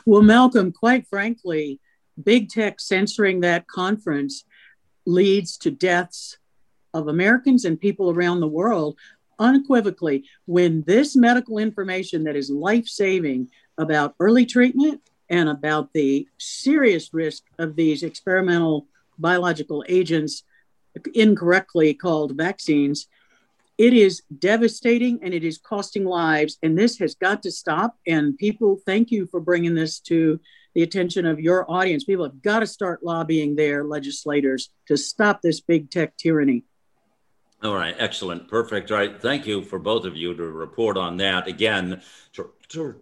Speaker 7: Well, Malcolm, quite frankly, big tech censoring that conference leads to deaths of Americans and people around the world unequivocally. When this medical information that is life saving about early treatment and about the serious risk of these experimental biological agents incorrectly called vaccines. It is devastating and it is costing lives. And this has got to stop. And people, thank you for bringing this to the attention of your audience. People have got to start lobbying their legislators to stop this big tech tyranny.
Speaker 1: All right, excellent, perfect. All right, thank you for both of you to report on that. Again, to, to,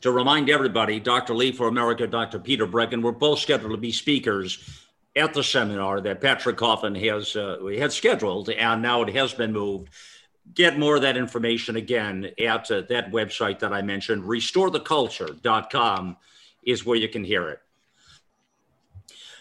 Speaker 1: to remind everybody, Dr. Lee for America, Dr. Peter Breggin, we're both scheduled to be speakers at the seminar that Patrick Coffin has uh, had scheduled, and now it has been moved. Get more of that information again at uh, that website that I mentioned. RestoreTheCulture.com is where you can hear it.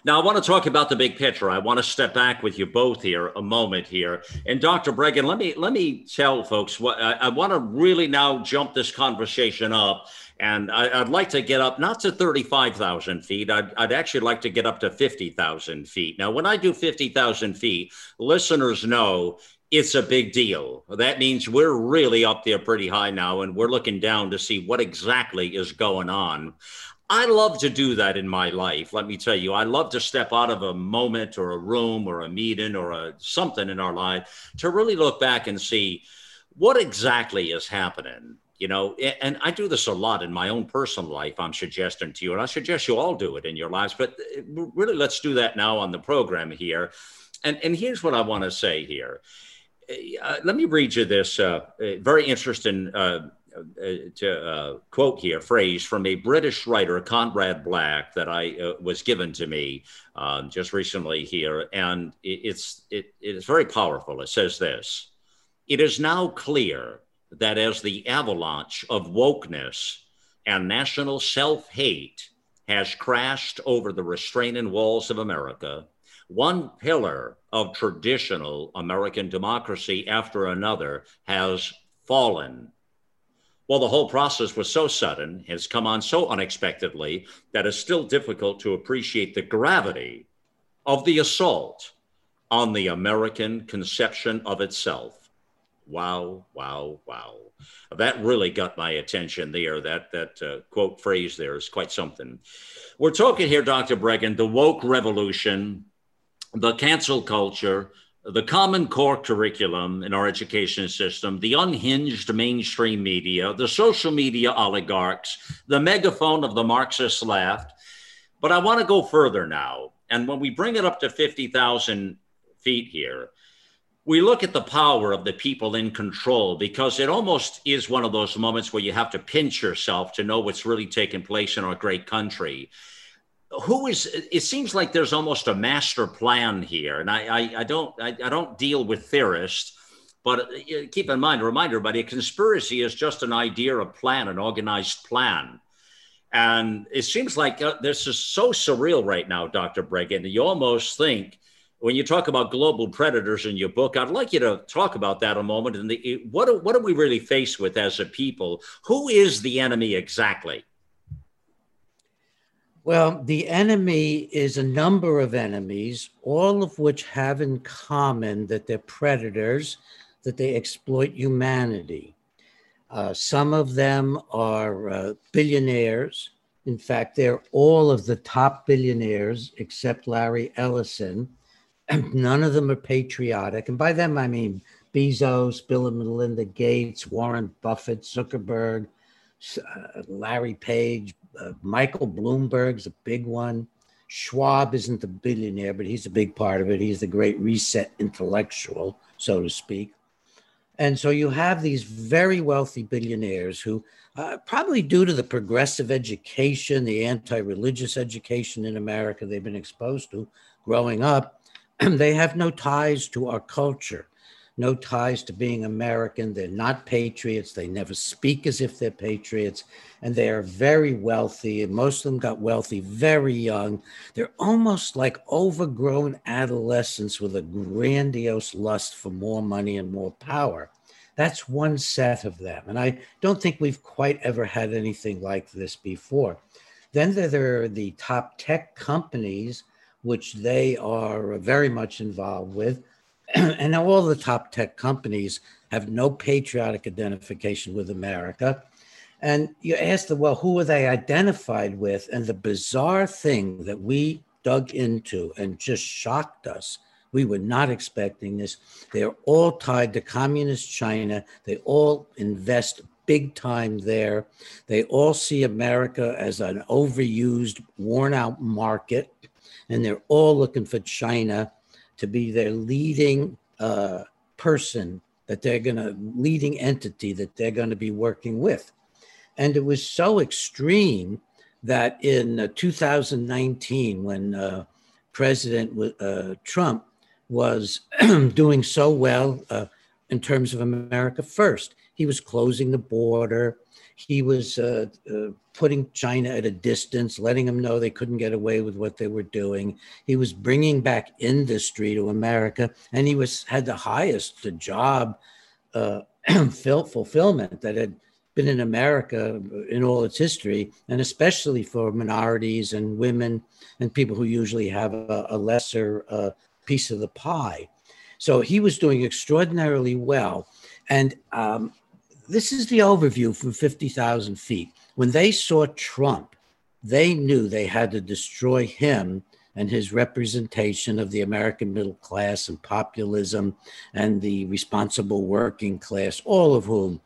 Speaker 1: Now, I want to talk about the big picture. I want to step back with you both here a moment here. And Dr. Breggin, let me let me tell folks what I, I want to really now jump this conversation up and I, would like to get up not to 35,000 feet. I'd, I'd, actually like to get up to 50,000 feet. Now, when I do 50,000 feet, listeners know it's a big deal. That means we're really up there pretty high now, and we're looking down to see what exactly is going on. I love to do that in my life. Let me tell you, I love to step out of a moment or a room or a meeting or a, something in our life to really look back and see what exactly is happening you know and i do this a lot in my own personal life i'm suggesting to you and i suggest you all do it in your lives but uh, really let's do that now on the program here. And and here's what i want to say here. Uh, let me read you this uh, very interesting uh, uh to uh, quote here phrase from a british writer conrad black that i was given to me um, just recently here and it, it's it, it is very powerful. It says this it is now clear that as the avalanche of wokeness and national self hate has crashed over the restraining walls of America, one pillar of traditional American democracy after another has fallen. Well, the whole process was so sudden, has come on so unexpectedly, that it's still difficult to appreciate the gravity of the assault on the American conception of itself. Wow, wow, wow. That really got my attention there. That, that uh, quote phrase there is quite something. We're talking here, Dr. Breggin, the woke revolution, the cancel culture, the Common Core curriculum in our education system, the unhinged mainstream media, the social media oligarchs, the megaphone of the Marxist left. But I want to go further now. And when we bring it up to 50,000 feet here, we look at the power of the people in control because it almost is one of those moments where you have to pinch yourself to know what's really taking place in our great country. Who is it seems like there's almost a master plan here and i i, I don't I, I, don't deal with theorists but uh, keep in mind remind everybody a conspiracy is just an idea a plan an organized plan. And it seems like uh, this is so surreal right now dr breggin you almost think when you talk about global predators in your book i'd like you to talk about that a moment and the, what, what are we really faced with as a people who is the enemy exactly
Speaker 6: well, the enemy is a number of enemies, all of which have in common that they're predators, that they exploit humanity. Uh, some of them are uh, billionaires. In fact, they're all of the top billionaires except Larry Ellison. None of them are patriotic. And by them, I mean Bezos, Bill and Melinda Gates, Warren Buffett, Zuckerberg, uh, Larry Page, uh, Michael Bloomberg's a big one. Schwab isn't the billionaire, but he's a big part of it. He's the great reset intellectual, so to speak. And so you have these very wealthy billionaires who, uh, probably due to the progressive education, the anti religious education in America they've been exposed to growing up, they have no ties to our culture no ties to being American. They're not patriots. They never speak as if they're patriots. And they are very wealthy. Most of them got wealthy very young. They're almost like overgrown adolescents with a grandiose lust for more money and more power. That's one set of them. And I don't think we've quite ever had anything like this before. Then there are the top tech companies, which they are very much involved with and now all the top tech companies have no patriotic identification with America. And you ask them, well, who are they identified with? And the bizarre thing that we dug into and just shocked us, we were not expecting this. They're all tied to communist China. They all invest big time there. They all see America as an overused, worn out market. And they're all looking for China to be their leading uh, person that they're going to leading entity that they're going to be working with. And it was so extreme that in uh, 2019 when uh, president uh, trump was doing so well uh, in terms of america first he was closing the border he was uh, uh, putting China at a distance, letting them know they couldn't get away with what they were doing. He was bringing back industry to America, and he was had the highest job uh, fulfillment that had been in America in all its history, and especially for minorities and women and people who usually have a, a lesser uh, piece of the pie. So he was doing extraordinarily well. And um, this is the overview from 50,000 feet. When they saw Trump, they knew they had to destroy him and his representation of the American middle class and populism and the responsible working class, all of whom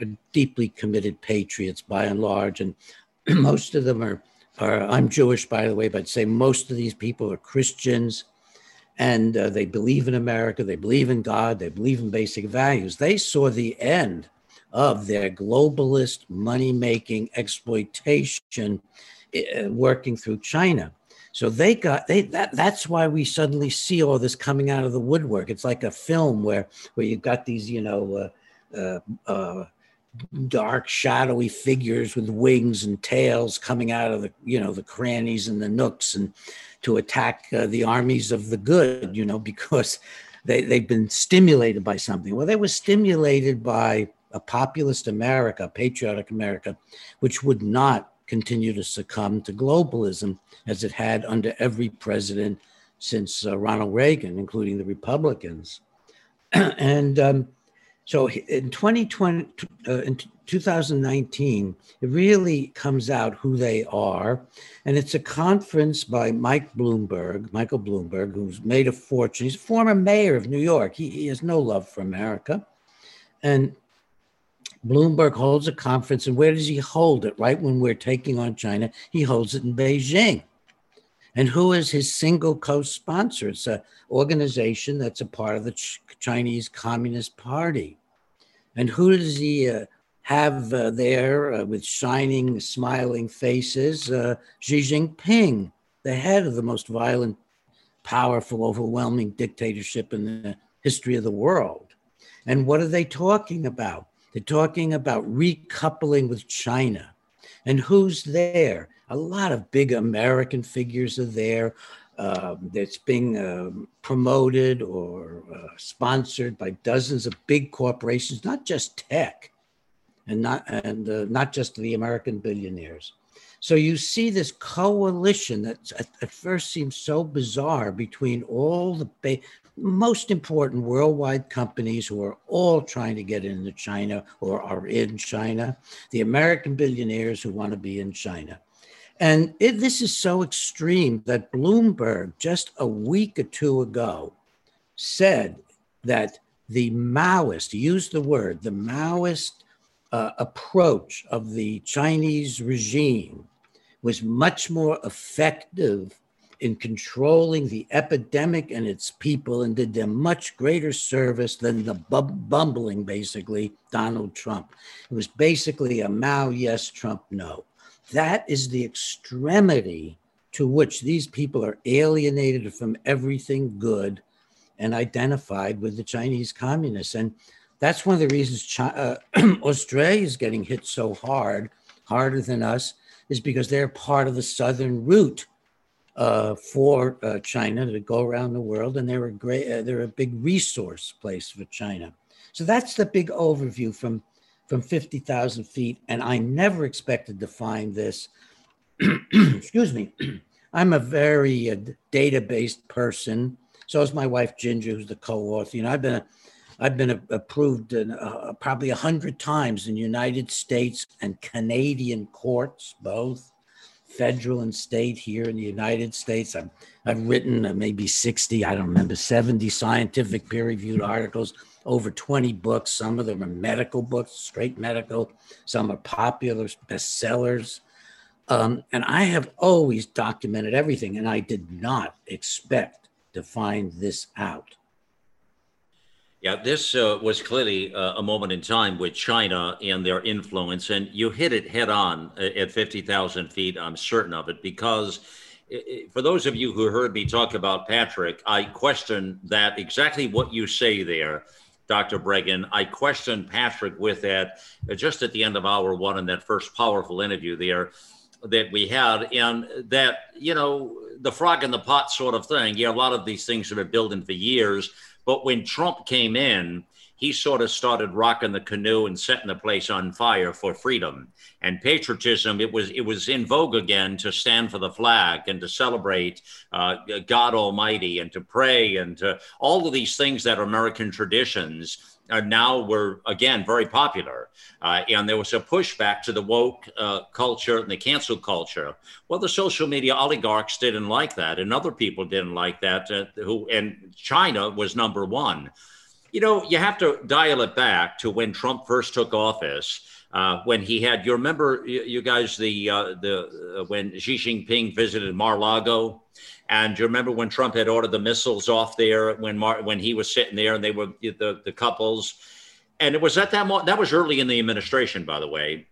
Speaker 6: are deeply committed patriots by and large. And most of them are, are I'm Jewish, by the way, but I'd say most of these people are Christians and uh, they believe in America, they believe in God, they believe in basic values. They saw the end of their globalist money making exploitation uh, working through China. So they got they that that's why we suddenly see all this coming out of the woodwork. It's like a film where where you've got these you know uh, uh, uh, dark shadowy figures with wings and tails coming out of the you know the crannies and the nooks and to attack uh, the armies of the good. You know because they they've been stimulated by something. Well, they were stimulated by a populist America, patriotic America, which would not continue to succumb to globalism as it had under every president since uh, Ronald Reagan, including the Republicans. and um, so in 2020, uh, in 2019, it really comes out who they are. And it's a conference by Mike Bloomberg, Michael Bloomberg, who's made a fortune. He's a former mayor of New York. He, he has no love for America. And Bloomberg holds a conference. And where does he hold it? Right when we're taking on China, he holds it in Beijing. And who is his single co sponsor? It's an organization that's a part of the Ch- Chinese Communist Party. And who does he uh, have uh, there uh, with shining, smiling faces? Uh, Xi Jinping, the head of the most violent, powerful, overwhelming dictatorship in the history of the world. And what are they talking about? They're talking about recoupling with China. And who's there? A lot of big American figures are there. Uh, that's being um, promoted or uh, sponsored by dozens of big corporations, not just tech, and not and uh, not just the American billionaires. So you see this coalition that at, at, first seems so bizarre between all the ba- most important worldwide companies who are all trying to get into China or are in China, the American billionaires who want to be in China. And it, this is so extreme that Bloomberg, just a week or two ago, said that the Maoist, used the word, the Maoist uh, approach of the Chinese regime was much more effective in controlling the epidemic and its people and did them much greater service than the bumbling, basically, Donald Trump. It was basically a Mao yes, Trump no. That is the extremity to which these people are alienated from everything good and identified with the Chinese communists. And that's one of the reasons China, uh, Australia is getting hit so hard, harder than us, is because they're part of the southern route uh, for uh, China to go around the world, and they're a great, uh, they're a big resource place for China. So that's the big overview from from 50,000 feet. And I never expected to find this. Excuse me. I'm a very uh, data based person. So is my wife Ginger, who's the co-author. You know, I've been a, I've been a, approved in, uh, probably a hundred times in United States and Canadian courts, both federal and state here in the United States. I've, I've written uh, maybe 60, I don't remember, 70 scientific peer reviewed articles over 20 books. Some of them are medical books, straight medical. Some are popular bestsellers. Um, and I have always documented everything, and I did not expect to find this out.
Speaker 1: Yeah, this uh, was clearly uh, a moment in time with China and their influence, and you hit it head on uh, at 50,000 feet. I'm certain of it because for those of you who heard me talk about Patrick, I question that exactly what you say there Dr. Breggin. I questioned Patrick with that uh, just at the end of hour one in that first powerful interview there that we had, and that, you know, the frog in the pot sort of thing. Yeah, a lot of these things have been building for years. But when Trump came in, he sort of started rocking the canoe and setting the place on fire for freedom and patriotism. It was it was in vogue again to stand for the flag and to celebrate uh, God Almighty and to pray and to all of these things that are American traditions are now were again very popular. Uh, and there was a pushback to the woke uh, culture and the cancel culture. Well, the social media oligarchs didn't like that, and other people didn't like that. Uh, who and China was number one you know, you have to dial it back to when Trump first took office. Uh, when he had, you remember, you guys, the uh, the uh, when Xi Jinping visited Mar-Lago, and you remember when Trump had ordered the missiles off there when when he was sitting there and they were the the couples, and it was at that moment that was early in the administration, by the way,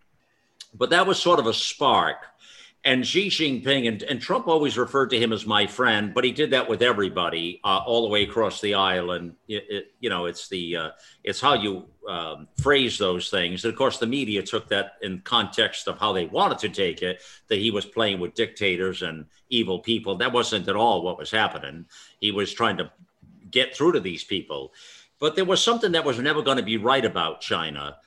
Speaker 1: but that was sort of a spark and Xi Jinping and, and, Trump always referred to him as my friend, but he did that with everybody uh, all the way across the aisle. And it, it, you know, it's the uh, it's how you um, phrase those things. And of course, the media took that in context of how they wanted to take it. That he was playing with dictators and evil people. That wasn't at all what was happening. He was trying to get through to these people. But there was something that was never going to be right about China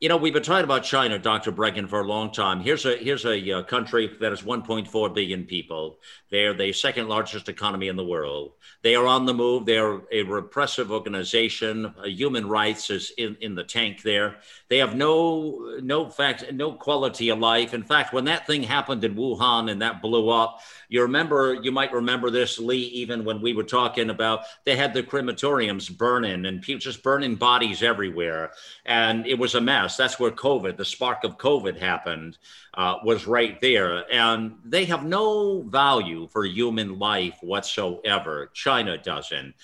Speaker 1: You know, we've been talking about China, Dr. Breggin, for a long time. Here's a here's a uh, country that has 1.4 billion people. They're the second largest economy in the world. They are on the move. They're a repressive organization. Uh, human rights is in, in the tank there. They have no no fact no quality of life. In fact, when that thing happened in Wuhan and that blew up, you remember you might remember this, Lee, even when we were talking about they had the crematoriums burning and people just burning bodies everywhere, and it was a mess. That's where COVID, the spark of COVID, happened. Uh, was right there, and they have no value for human life whatsoever. China doesn't.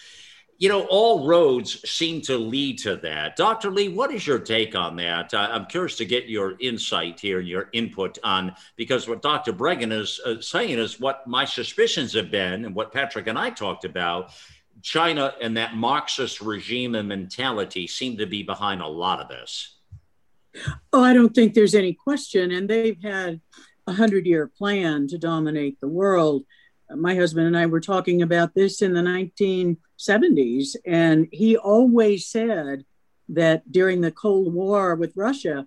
Speaker 1: You know, all roads seem to lead to that. Dr. Lee, what is your take on that? Uh, I'm curious to get your insight here, and your input on, because what Dr. Breggin is uh, saying is what my suspicions have been and what Patrick and I talked about. China and that Marxist regime and mentality seem to be behind a lot of this.
Speaker 7: Oh, I don't think there's any question. And they've had a hundred year plan to dominate the world my husband and I were talking about this in the 1970s, and he always said that during the Cold War with Russia,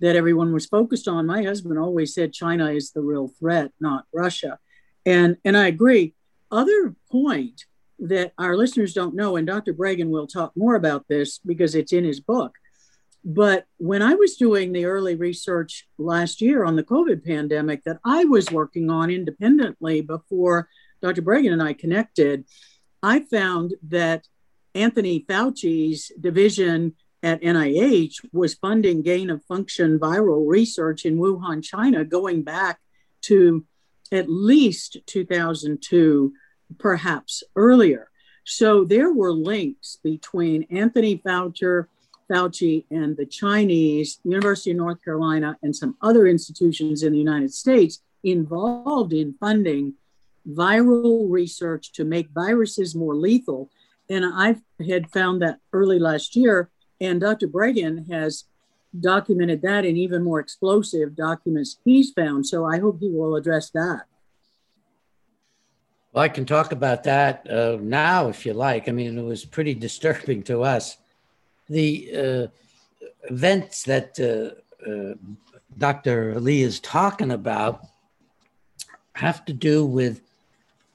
Speaker 7: that everyone was focused on. My husband always said China is the real threat, not Russia, and and I agree. Other point that our listeners don't know, and Dr. Breggin will talk more about this because it's in his book. But when I was doing the early research last year on the COVID pandemic that I was working on independently before Dr. Breggin and I connected, I found that Anthony Fauci's division at NIH was funding gain of function viral research in Wuhan, China, going back to at least 2002, perhaps earlier. So there were links between Anthony Fauci Fauci and the Chinese, University of North Carolina, and some other institutions in the United States involved in funding viral research to make viruses more lethal. And I had found that early last year, and Dr. Breggin has documented that in even more explosive documents he's found. So I hope he will address that.
Speaker 6: Well, I can talk about that uh, now if you like. I mean, it was pretty disturbing to us the uh, events that uh, uh, Dr. Lee is talking about have to do with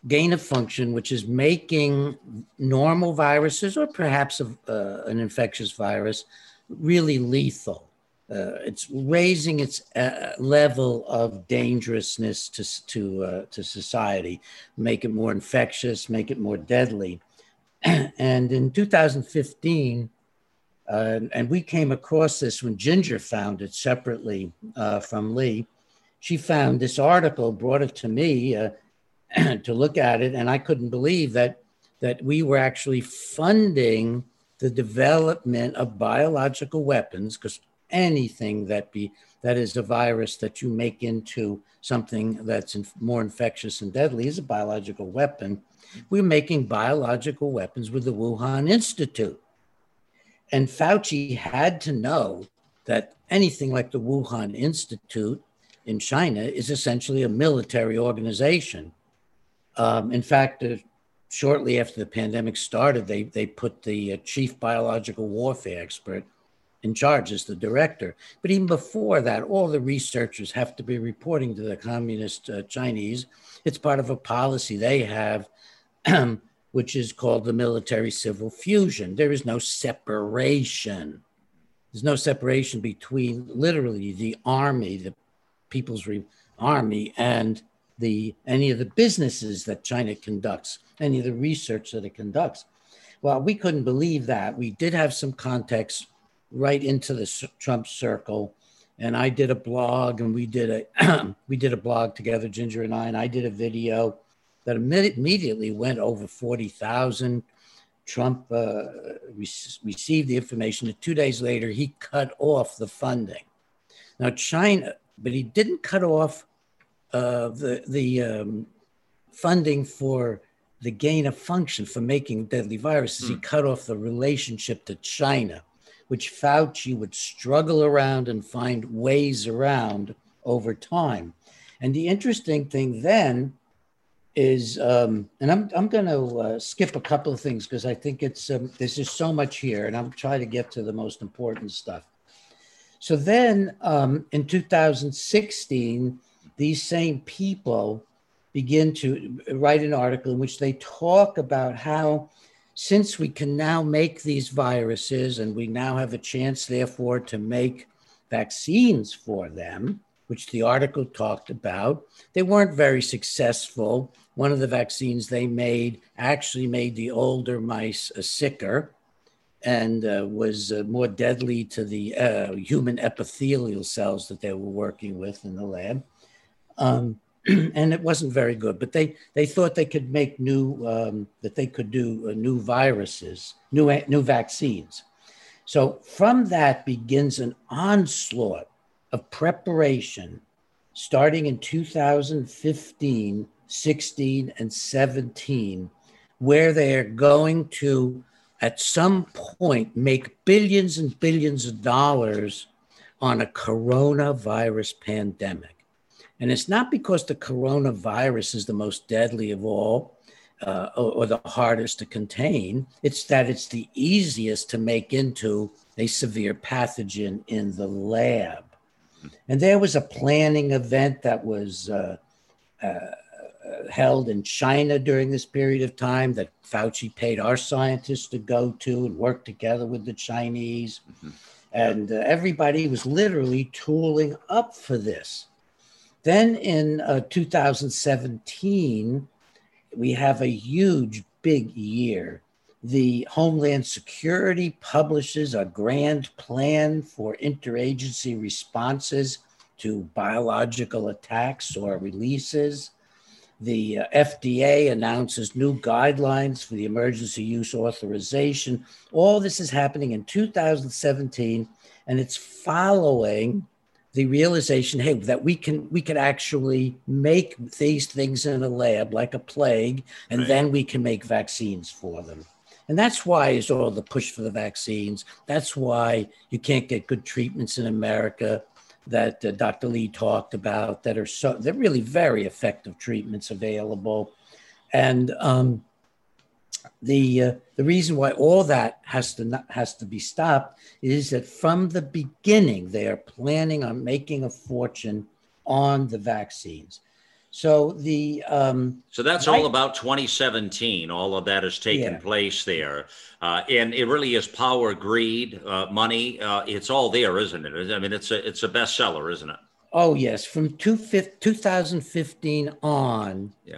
Speaker 6: gain of function, which is making normal viruses or perhaps a, uh, an infectious virus really lethal. Uh, it's raising its uh, level of dangerousness to to uh, to society, make it more infectious, make it more deadly. and in 2015, uh, and we came across this when Ginger found it separately uh, from Lee. She found this article, brought it to me to look at it, and I couldn't believe that that we were actually funding the development of biological weapons because anything that be that is a virus that you make into something that's in, more infectious and deadly is a biological weapon. We're making biological weapons with the Wuhan Institute. And Fauci had to know that anything like the Wuhan Institute in China is essentially a military organization. Um, in fact, uh, shortly after the pandemic started, they, they put the uh, chief biological warfare expert in charge as the director. But even before that, all the researchers have to be reporting to the communist uh, Chinese. It's part of a policy they have which is called the military civil fusion. There is no separation. There's no separation between literally the army, the people's re- army, and the any of the businesses that China conducts, any of the research that it conducts. Well, we couldn't believe that. We did have some context right into the Trump circle, and I did a blog, and we did a we did a blog together, Ginger and I, and I did a video that immediately went over 40,000. Trump uh, re- received the information that two days later he cut off the funding. Now, China, but he didn't cut off uh, the, the um, funding for the gain of function for making deadly viruses. He hmm. cut off the relationship to China, which Fauci would struggle around and find ways around over time. And the interesting thing then is, um, and I'm, I'm going to uh, skip a couple of things because I think it's, um, there's just so much here and I'm trying to get to the most important stuff. So then um, in 2016, these same people begin to write an article in which they talk about how since we can now make these viruses and we now have a chance, therefore, to make vaccines for them, which the article talked about, they weren't very successful. One of the vaccines they made actually made the older mice uh, sicker and uh, was uh, more deadly to the uh, human epithelial cells that they were working with in the lab. Um, and it wasn't very good. But they they thought they could make new um, that they could do uh, new viruses, new new vaccines. So from that begins an onslaught of preparation, starting in 2015, 16, and 17, where they are going to at some point make billions and billions of dollars on a coronavirus pandemic. And it's not because the coronavirus is the most deadly of all uh, or, or the hardest to contain, it's that it's the easiest to make into a severe pathogen in the lab. And there was a planning event that was uh, uh, held in China during this period of time that Fauci paid our scientists to go to and work together with the Chinese. Mm-hmm. And uh, everybody was literally tooling up for this. Then in uh, 2017, we have a huge, big year. The Homeland Security publishes a grand plan for interagency responses to biological attacks or releases. The uh, FDA announces new guidelines for the emergency use authorization. All this is happening in 2017, and it's following the realization, hey, that we can we can actually make these things in a lab like a plague, and right. then we can make vaccines for them. And that's why is all the push for the vaccines. That's why you can't get good treatments in America that uh, Dr. Lee talked about that are so they're really very effective treatments available, and um, the uh, the reason why all that has to not, has to be stopped is that from the beginning they are planning on making a fortune on the vaccines. So the um,
Speaker 1: so that's all about 2017. All of that has taken yeah. place there, uh, and it really is power, greed, uh, money. Uh, it's all there, isn't it? I mean, it's a it's a bestseller, isn't it?
Speaker 6: Oh yes, from two, 2015 on.
Speaker 1: Yeah.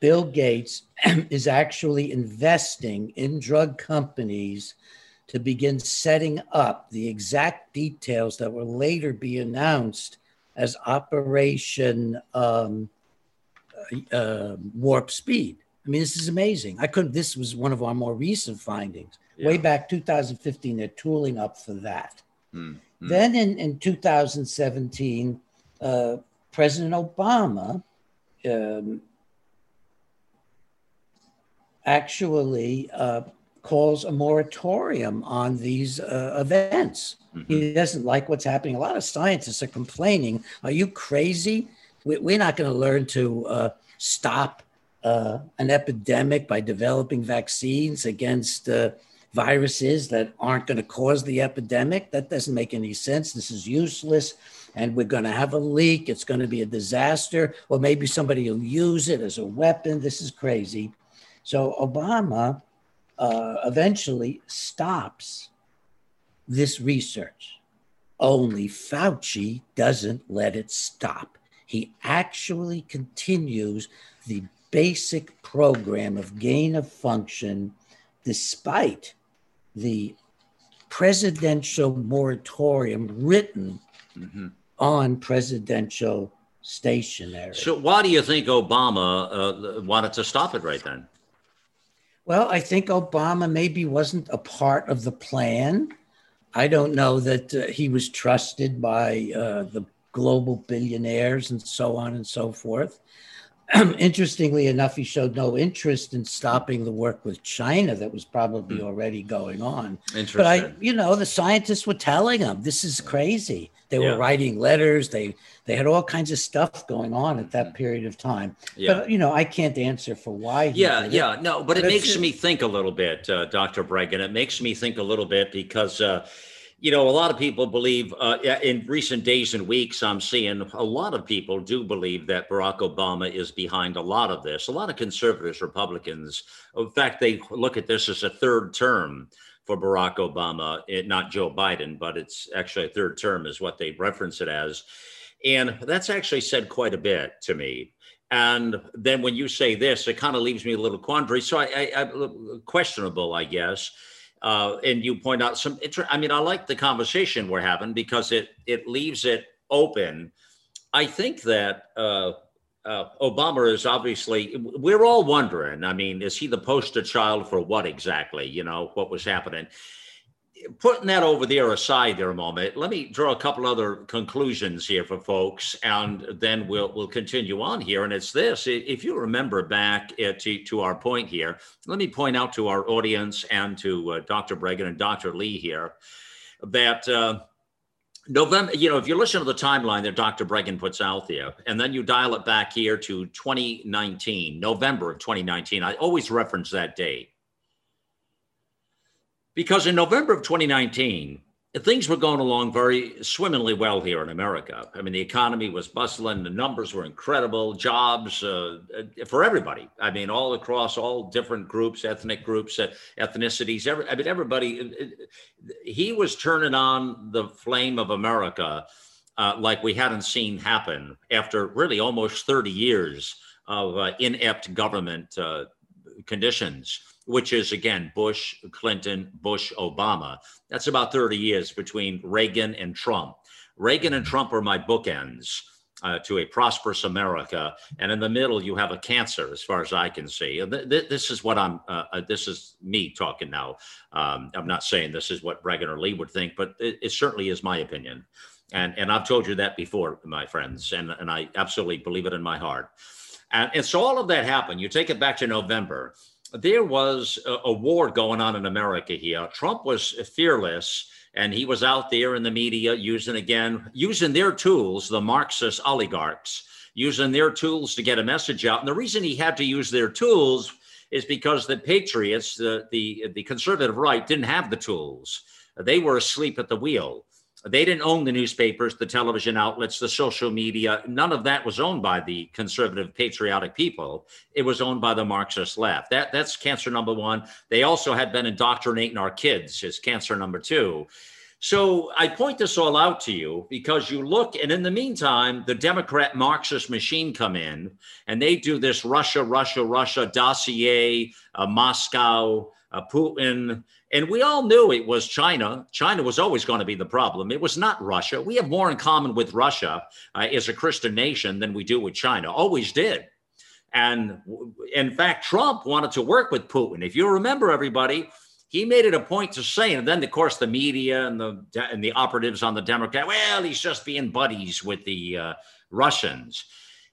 Speaker 6: Bill Gates is actually investing in drug companies to begin setting up the exact details that will later be announced as Operation um, uh, uh, Warp Speed. I mean, this is amazing. I couldn't, this was one of our more recent findings. Yeah. Way back 2015, they're tooling up for that. Mm-hmm. Then in, in 2017, uh, President Obama um, actually uh, calls a moratorium on these uh, events. Mm-hmm. He doesn't like what's happening. A lot of scientists are complaining. Are you crazy? We're not going to learn to uh, stop uh, an epidemic by developing vaccines against uh, viruses that aren't going to cause the epidemic. That doesn't make any sense. This is useless. And we're going to have a leak. It's going to be a disaster. Or maybe somebody will use it as a weapon. This is crazy. So Obama uh, eventually stops this research. Only Fauci doesn't let it stop. He actually continues the basic program of gain of function despite the presidential moratorium written mm-hmm. on presidential stationery.
Speaker 1: So, why do you think Obama uh, wanted to stop it right then?
Speaker 6: Well, I think Obama maybe wasn't a part of the plan. I don't know that uh, he was trusted by uh, the global billionaires and so on and so forth. Interestingly enough, he showed no interest in stopping the work with China that was probably mm. already going on. But I, you know, the scientists were telling him this is crazy. They yeah. were writing letters. They they had all kinds of stuff going on at that mm-hmm. period of time. Yeah. But you know, I can't answer for why.
Speaker 1: yeah, yeah, no, but, but it makes me think a little bit, uh, Dr. Breggin. It makes me think a little bit because. Uh, you know, a lot of people believe uh, in recent days and weeks, I'm seeing a lot of people do believe that Barack Obama is behind a lot of this. A lot of conservatives, Republicans, in fact, they look at this as a third term for Barack Obama, it, not Joe Biden, but it's actually a third term, is what they reference it as. And that's actually said quite a bit to me. And then when you say this, it kind of leaves me a little quandary. So I, I, I questionable, I guess uh, and you point out some. I mean, I like the conversation we're having because it it leaves it open. I think that uh, uh, Obama is obviously. We're all wondering. I mean, is he the poster child for what exactly? You know, what was happening? Putting that over there aside there a moment, let me draw a couple other conclusions here for folks, and then we'll we'll continue on here. And it's this: if you remember back uh, to to our point here, let me point out to our audience and to uh, Dr. Breggin and Dr. Lee here that. Uh, November, you know, if you listen to the timeline that Dr. Breggin puts out there, and then you dial it back here to 2019, November of 2019, I always reference that date because in November of 2019, things were going along very swimmingly well here in America. I mean, the economy was bustling, the numbers were incredible, jobs uh, for everybody. I mean, all across all different groups, ethnic groups, uh, ethnicities. Every, I mean, everybody. He was turning on the flame of America uh, like we hadn't seen happen after really almost 30 years of uh, inept government uh, conditions which is again Bush, Clinton, Bush, Obama. That's about 30 years between Reagan and Trump. Reagan and Trump are my bookends. Uh, to a prosperous America, and in the middle you have a cancer, as far as I can see. Th- th- this is what I'm. Uh, uh, this is me talking now. Um, I'm not saying this is what Reagan or Lee would think, but it, it, certainly is my opinion, and and I've told you that before, my friends, and and I absolutely believe it in my heart. And, and so all of that happened. You take it back to November, there was a, a, war going on in America here. Trump was fearless and he was out there in the media using again, using their tools, the Marxist oligarchs, using their tools to get a message out. And the reason he had to use their tools is because the patriots, the, the, the conservative right, didn't have the tools. They were asleep at the wheel. They didn't own the newspapers, the television outlets, the social media. None of that was owned by the conservative, patriotic people. It was owned by the Marxist left. That, that's cancer number one. They also had been indoctrinating our kids, is cancer number two. So I point this all out to you because you look, and in the meantime, the Democrat Marxist machine come in and they do this Russia, Russia, Russia dossier, uh, Moscow, uh, Putin. And we all knew it was China. China was always going to be the problem. It was not Russia. We have more in common with Russia uh, as a Christian nation than we do with China, always did. And in fact, Trump wanted to work with Putin. If you remember, everybody, he made it a point to say, and then of course the media and the and the operatives on the Democrat, well, he's just being buddies with the uh, Russians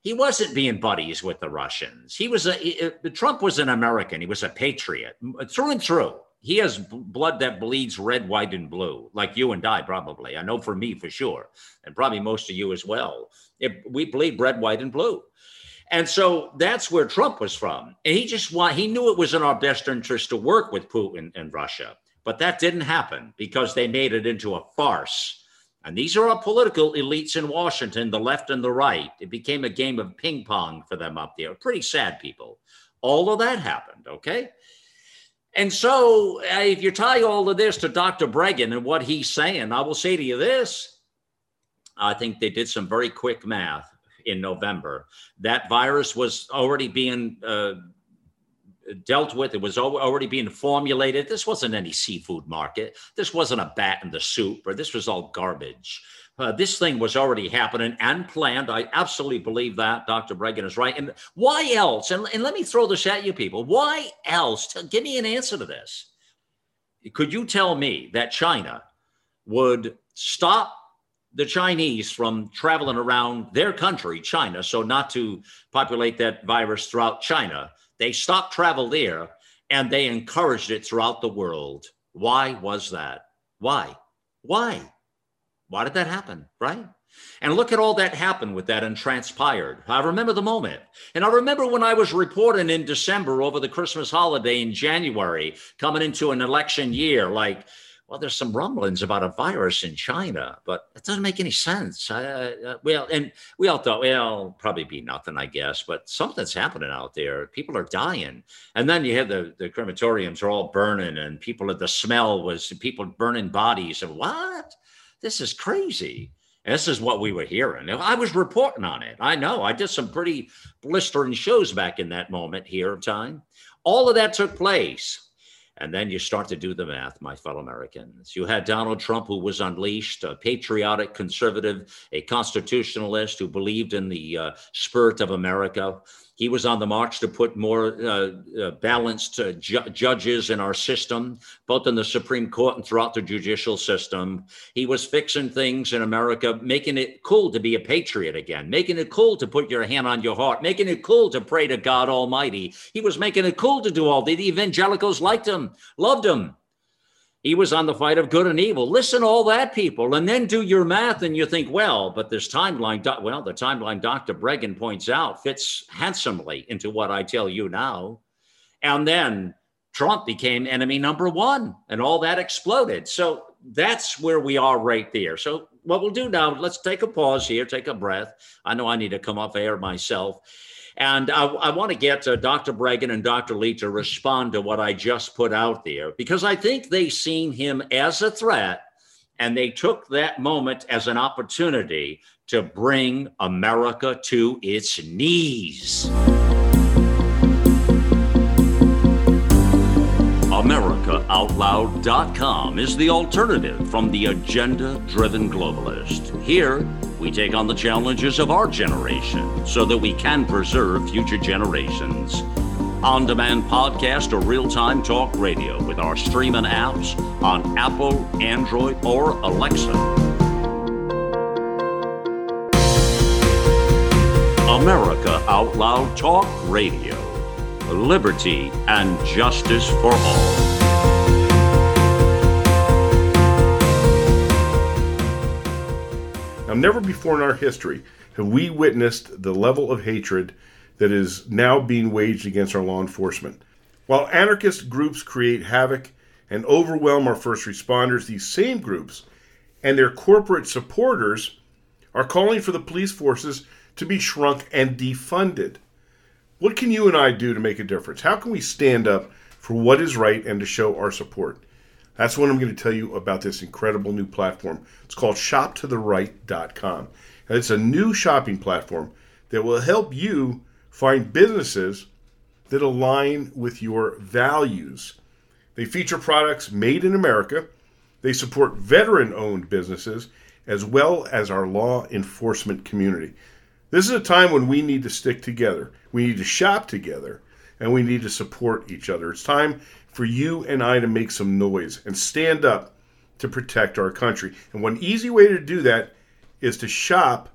Speaker 1: he wasn't being buddies with the Russians. He was a he, Trump was an American. He was a patriot through and through. He has blood that bleeds red, white, and blue, like you and I probably. I know for me for sure, and probably most of you as well. It, we bleed red, white, and blue. And so that's where Trump was from. And he just want he knew it was in our best interest to work with Putin and Russia. But that didn't happen because they made it into a farce and these are our political elites in Washington, the left and the right. It became a game of ping pong for them up there. Pretty sad people. All of that happened, okay? And so, uh, if you tie all of this to Dr. Breggin and what he's saying, I will say to you this I think they did some very quick math in November. That virus was already being uh, dealt with. It was already being formulated. This wasn't any seafood market. This wasn't a bat in the soup, or this was all garbage. Uh, this thing was already happening and planned. I absolutely believe that. Dr. Breggin is right. And why else? And, and let me throw this at you, people. Why else? Tell, give me an answer to this. Could you tell me that China would stop the Chinese from traveling around their country, China, so not to populate that virus throughout China? They stopped travel there and they encouraged it throughout the world. Why was that? Why? Why? Why did that happen? Right? And look at all that happened with that and transpired. I remember the moment. And I remember when I was reporting in December over the Christmas holiday in January, coming into an election year, like well, there's some rumblings about a virus in China, but it doesn't make any sense. Uh, well, and we all thought, well, probably be nothing, I guess, but something's happening out there. People are dying. And then you have the, the crematoriums are all burning, and people, the smell was people burning bodies. And what? This is crazy. This is what we were hearing. I was reporting on it. I know. I did some pretty blistering shows back in that moment here of time. All of that took place. And then you start to do the math, my fellow Americans. You had Donald Trump, who was unleashed, a patriotic conservative, a constitutionalist who believed in the uh, spirit of America. He was on the march to put more uh, uh, balanced uh, ju- judges in our system, both in the Supreme Court and throughout the judicial system. He was fixing things in America, making it cool to be a patriot again, making it cool to put your hand on your heart, making it cool to pray to God Almighty. He was making it cool to do all the evangelicals liked him, loved him. He was on the fight of good and evil. Listen all that, people, and then do your math, and you think, well, but this timeline, well, the timeline Dr. Breggin points out fits handsomely into what I tell you now. And then Trump became enemy number one, and all that exploded. So that's where we are right there. So, what we'll do now, let's take a pause here, take a breath. I know I need to come off air myself. And I, I want to get uh, Dr. Breggin and Dr. Lee to respond to what I just put out there because I think they seen him as a threat and they took that moment as an opportunity to bring America to its knees. AmericaOutloud.com is the alternative from the agenda driven globalist. Here, we take on the challenges of our generation so that we can preserve future generations. On demand podcast or real time talk radio with our streaming apps on Apple, Android, or Alexa. America Out Loud Talk Radio. Liberty and justice for all.
Speaker 8: Never before in our history have we witnessed the level of hatred that is now being waged against our law enforcement. While anarchist groups create havoc and overwhelm our first responders, these same groups and their corporate supporters are calling for the police forces to be shrunk and defunded. What can you and I do to make a difference? How can we stand up for what is right and to show our support? That's what I'm going to tell you about this incredible new platform. It's called shoptotheright.com. And it's a new shopping platform that will help you find businesses that align with your values. They feature products made in America. They support veteran owned businesses as well as our law enforcement community. This is a time when we need to stick together. We need to shop together and we need to support each other. It's time for you and I to make some noise and stand up to protect our country. And one easy way to do that is to shop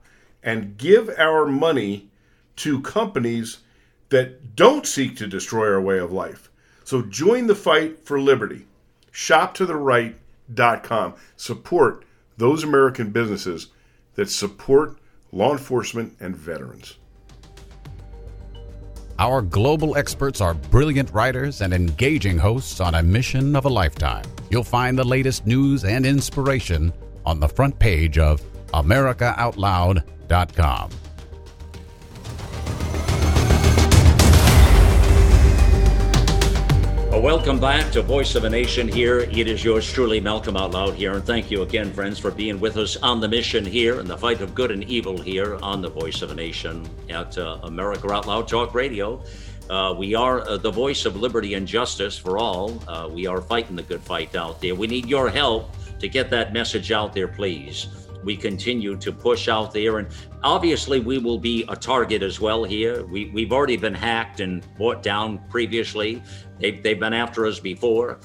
Speaker 8: and give our money to companies that don't seek to destroy our way of life. So join the fight for liberty. ShopToTheRight.com. Support those American businesses that support law enforcement and veterans.
Speaker 3: Our global experts are brilliant writers and engaging hosts on a mission of a lifetime. You'll find the latest news and inspiration on the front page of AmericaOutloud.com.
Speaker 1: welcome back to Voice of a Nation here. It is yours truly, Malcolm Out Loud here. And thank you again, friends, for being with us on the mission here in the fight of good and evil here on the Voice of a Nation at uh, America Out Loud Talk Radio. Uh, we are uh, the voice of liberty and justice for all. Uh, we are fighting the good fight out there. We need your help to get that message out there, please we continue to push out there. And obviously, we will be a target as well here. We, we've already been hacked and brought down previously, they've, they've been after us before.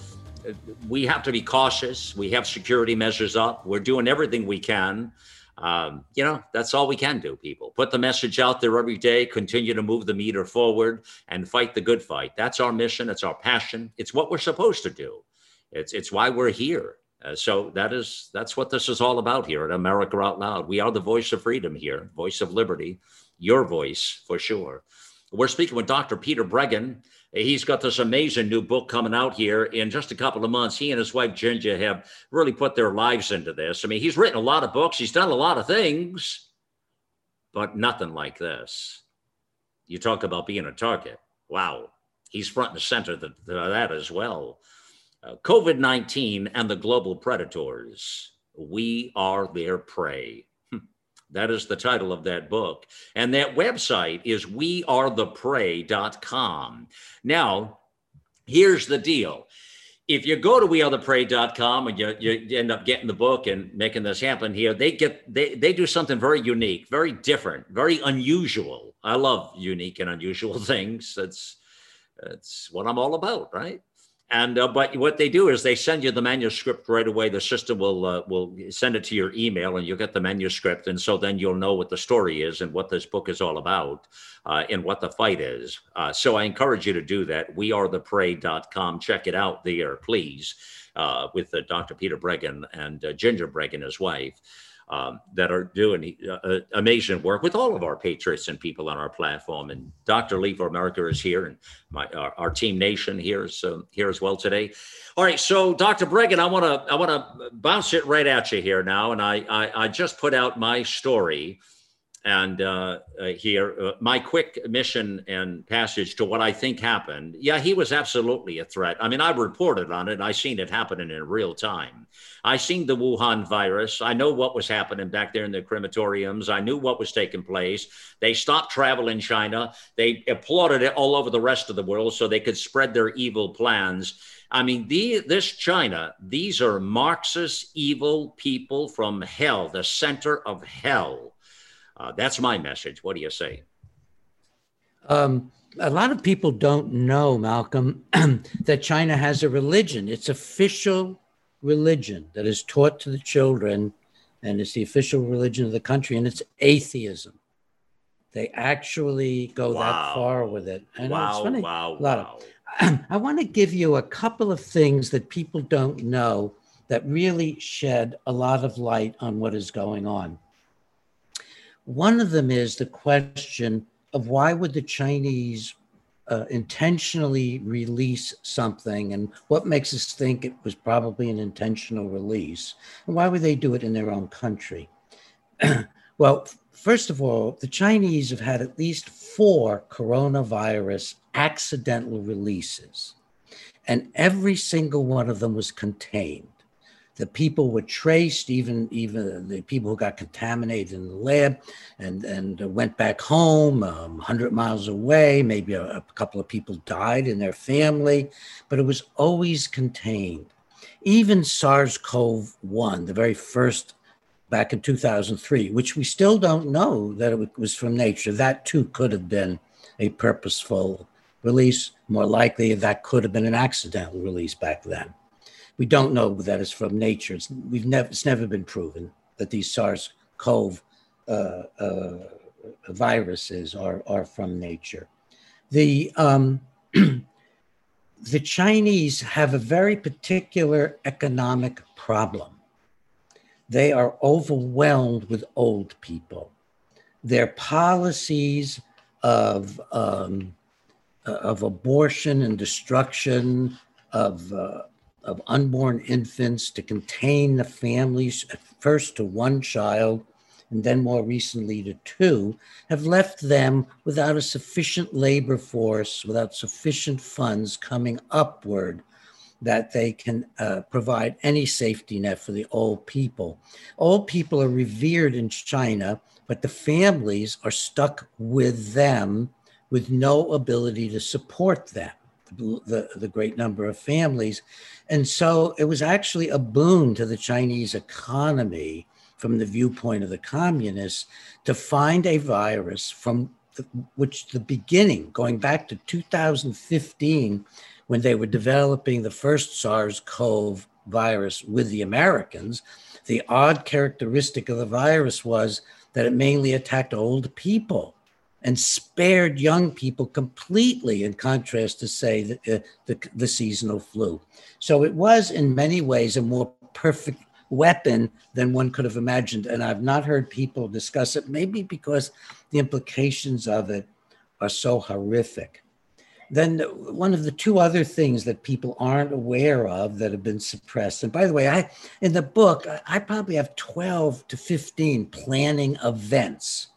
Speaker 1: We have to be cautious. We have security measures up. We're doing everything we can. Um, you know, that's all we can do, people. Put the message out there every day, continue to move the meter forward and fight the good fight. That's our mission. It's our passion. It's what we're supposed to do. It's, it's why we're here. Uh, so that is that's what this is all about here at America Out Loud. We are the voice of freedom here, voice of liberty, your voice for sure. We're speaking with Dr. Peter Breggin. He's got this amazing new book coming out here in just a couple of months. He and his wife Ginger have really put their lives into this. I mean, he's written a lot of books, he's done a lot of things, but nothing like this. You talk about being a target. Wow. He's front and center of that as well. COVID 19 and the global predators. We are their prey. Hmm. That is the title of that book. And that website is wearetheprey.com. Now, here's the deal. If you go to wearetheprey.com and you, you end up getting the book and making this happen here, they get they, they do something very unique, very different, very unusual. I love unique and unusual things. That's that's what I'm all about, right? And uh, but what they do is they send you the manuscript right away. The system will uh, will send it to your email, and you'll get the manuscript. And so then you'll know what the story is and what this book is all about, uh, and what the fight is. Uh, so I encourage you to do that. Wearetheprey.com. Check it out there, please, uh, with uh, Dr. Peter Breggin and Ginger Breggin, his wife um, that are doing uh, amazing work with all of our patriots and people on our platform. And Dr. Lee for America is here, and my our, our team nation here is uh, here as well today. All right, so Dr. Breggin, I want to I want to bounce it right at you here now, and I, I I just put out my story and uh, uh, here uh, my quick mission and passage to what I think happened. Yeah, he was absolutely a threat. I mean, I reported on it. I seen it happening in real time. I seen the Wuhan virus. I know what was happening back there in the crematoriums. I knew what was taking place. They stopped travel in China. They applauded it all over the rest of the world so they could spread their evil plans. I mean, the, this China, these are Marxist evil people from hell, the center of hell uh, that's my message. What do you say?
Speaker 6: Um, a lot of people don't know, Malcolm, that China has a religion. It's official religion that is taught to the children, and it's the official religion of the country, and it's atheism. They actually go wow. that far with it.
Speaker 1: I wow, it's funny. Wow,
Speaker 6: a lot wow. Of, I want to give you a couple of things that people don't know that really shed a lot of light on what is going on. One of them is the question of why would the Chinese uh, intentionally release something and what makes us think it was probably an intentional release? And why would they do it in their own country? well, first of all, the Chinese have had at least four coronavirus accidental releases, and every single one of them was contained the people were traced, even even the people who got contaminated in the lab, and and went back home, um, 100 miles away. Maybe a, a couple of people died in their family, but it was always contained. Even SARS-CoV-1, the very first back in 2003, which we still don't know that it was from nature. That too could have been a purposeful release. More likely, that could have been an accidental release back then we don't know that it's from nature. It's, we've never, it's never been proven that these SARS-CoV uh, uh, viruses are, are from nature. The, um, the Chinese have a very particular economic problem. They are overwhelmed with old people. Their policies of, um, of abortion and destruction, of uh, of unborn infants to contain the families, first to one child and then more recently to two, have left them without a sufficient labor force, without sufficient funds coming upward that they can uh, provide any safety net for the old people. Old people are revered in China, but the families are stuck with them with no ability to support them the, the great number of families. And so it was actually a boon to the Chinese economy from the viewpoint of the communists to find a virus from the, which the beginning, going back to 2015, when they were developing the first SARS CoV virus with the Americans, the odd characteristic of the virus was that it mainly attacked old people and spared young people completely, in contrast to, say, the, uh, the, the, seasonal flu. So it was, in many ways, a more perfect weapon than one could have imagined. And I've not heard people discuss it, maybe because the implications of it are so horrific. then one of the two other things that people aren't aware of that have been suppressed and by the way i in the book i probably have 12 to 15 planning events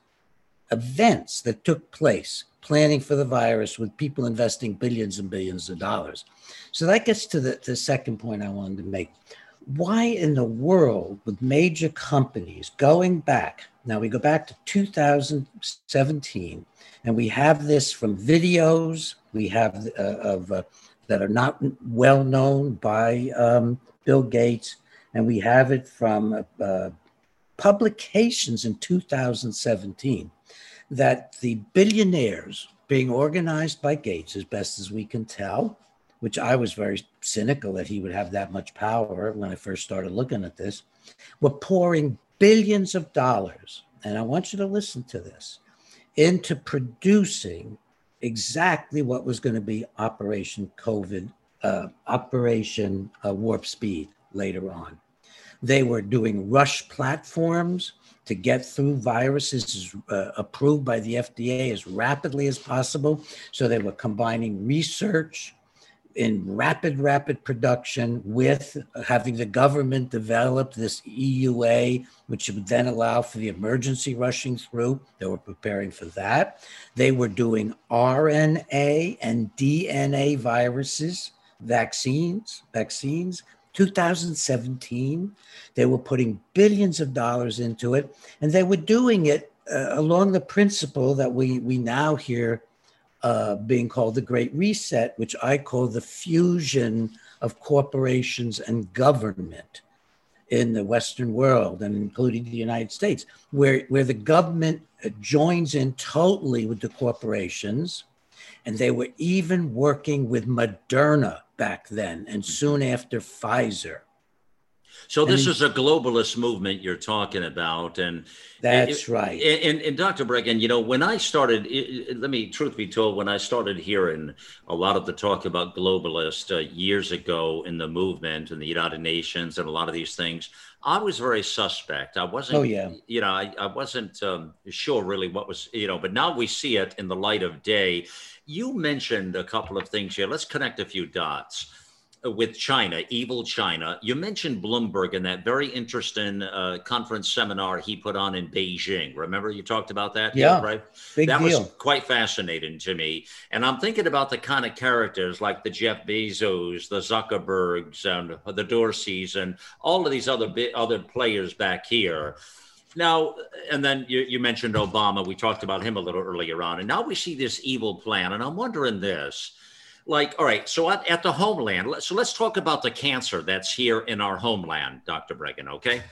Speaker 6: events that took place planning for the virus with people investing billions and billions of dollars. So that gets to the, the second point i wanted to make. Why in the world with major companies going back now we go back to 2017 and we have this from videos we have uh, of uh, that are not well known by um, Bill Gates, and we have it from uh, publications in 2017 that the billionaires being organized by Gates, as best as we can tell, which I was very cynical that he would have that much power when I first started looking at this, were pouring billions of dollars. And I want you to listen to this into producing exactly what was going to be Operation COVID, uh, Operation uh, Warp Speed later on. They were doing rush platforms to get through viruses uh, approved by the FDA as rapidly as possible. So they were combining research in rapid, rapid production with having the government develop this EUA, which would then allow for the emergency rushing through. They were preparing for that. They were doing RNA and DNA viruses, vaccines, vaccines. 2017, they were putting billions of dollars into it, and they were doing it uh, along the principle that we we now hear uh, being called the Great Reset, which I call the fusion of corporations and government in the Western world and including the United States, where, where the government joins in totally with the corporations. And they were even working with Moderna back then and soon after Pfizer.
Speaker 1: So this is a globalist movement you're talking about, and
Speaker 6: that's right.
Speaker 1: And, and, Dr. Breggin, you know, when I started, let me truth be told, when I started hearing a lot of the talk about globalist uh, years ago in the movement and the United Nations and a lot of these things, I was very suspect. I wasn't.
Speaker 6: Oh yeah.
Speaker 1: You know, I, I wasn't um, sure really what was you know, but now we see it in the light of day. You mentioned a couple of things here. Let's connect a few dots with China, evil China. You mentioned Bloomberg in that very interesting uh, conference seminar he put on in Beijing. Remember you talked about that?
Speaker 6: Yeah,
Speaker 1: right.
Speaker 6: Big
Speaker 1: that
Speaker 6: deal.
Speaker 1: was quite fascinating to me. And I'm thinking about the kind of characters like the Jeff Bezos, the Zuckerbergs, and the Dorseys, and all of these other other players back here. Now, and then you, you mentioned Obama. We talked about him a little earlier on, and now we see this evil plan. And I'm wondering this like all right so at, at the homeland so let's talk about the cancer that's here in our homeland dr breggin okay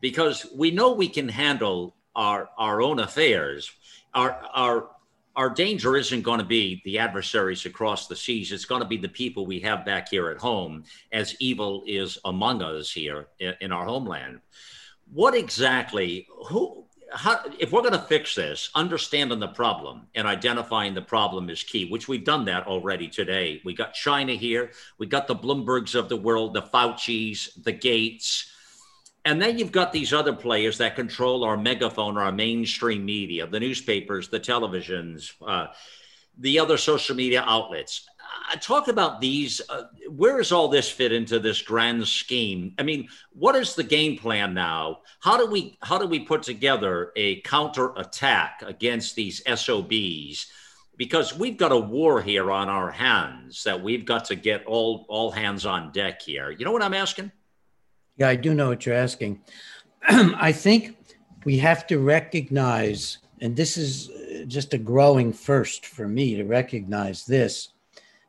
Speaker 1: because we know we can handle our our own affairs our our our danger isn't going to be the adversaries across the seas it's going to be the people we have back here at home as evil is among us here in, in our homeland what exactly who how, if we're going to fix this, understanding the problem and identifying the problem is key, which we've done that already today. We got China here, we got the Bloombergs of the world, the Fauci's, the Gates. And then you've got these other players that control our megaphone, our mainstream media, the newspapers, the televisions, uh, the other social media outlets talk about these. Uh, where does all this fit into this grand scheme? I mean, what is the game plan now? How do we how do we put together a counter attack against these SOBs? Because we've got a war here on our hands that we've got to get all all hands on deck here. You know what I'm asking?
Speaker 6: Yeah, I do know what you're asking. I think we have to recognize, and this is just a growing first for me to recognize this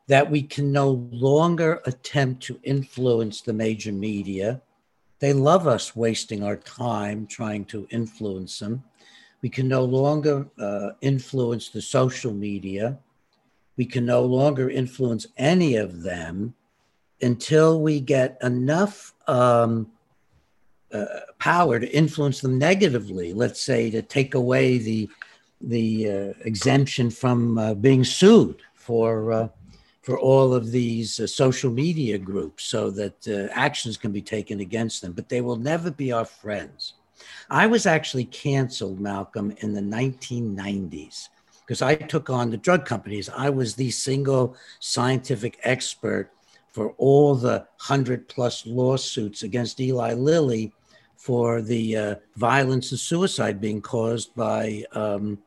Speaker 6: that we can no longer attempt to influence the major media. They love us wasting our time trying to influence them. We can no longer uh, influence the social media. We can no longer influence any of them until we get enough um, uh, power to influence them negatively. Let's say to take away the the uh, exemption from uh, being sued for uh, for all of these uh, social media groups so that uh, actions can be taken against them, but they will never be our friends. I was actually canceled, Malcolm, in the 1990s because I took on the drug companies. I was the single scientific expert for all the hundred plus lawsuits against Eli Lilly for the uh, violence and suicide being caused by um,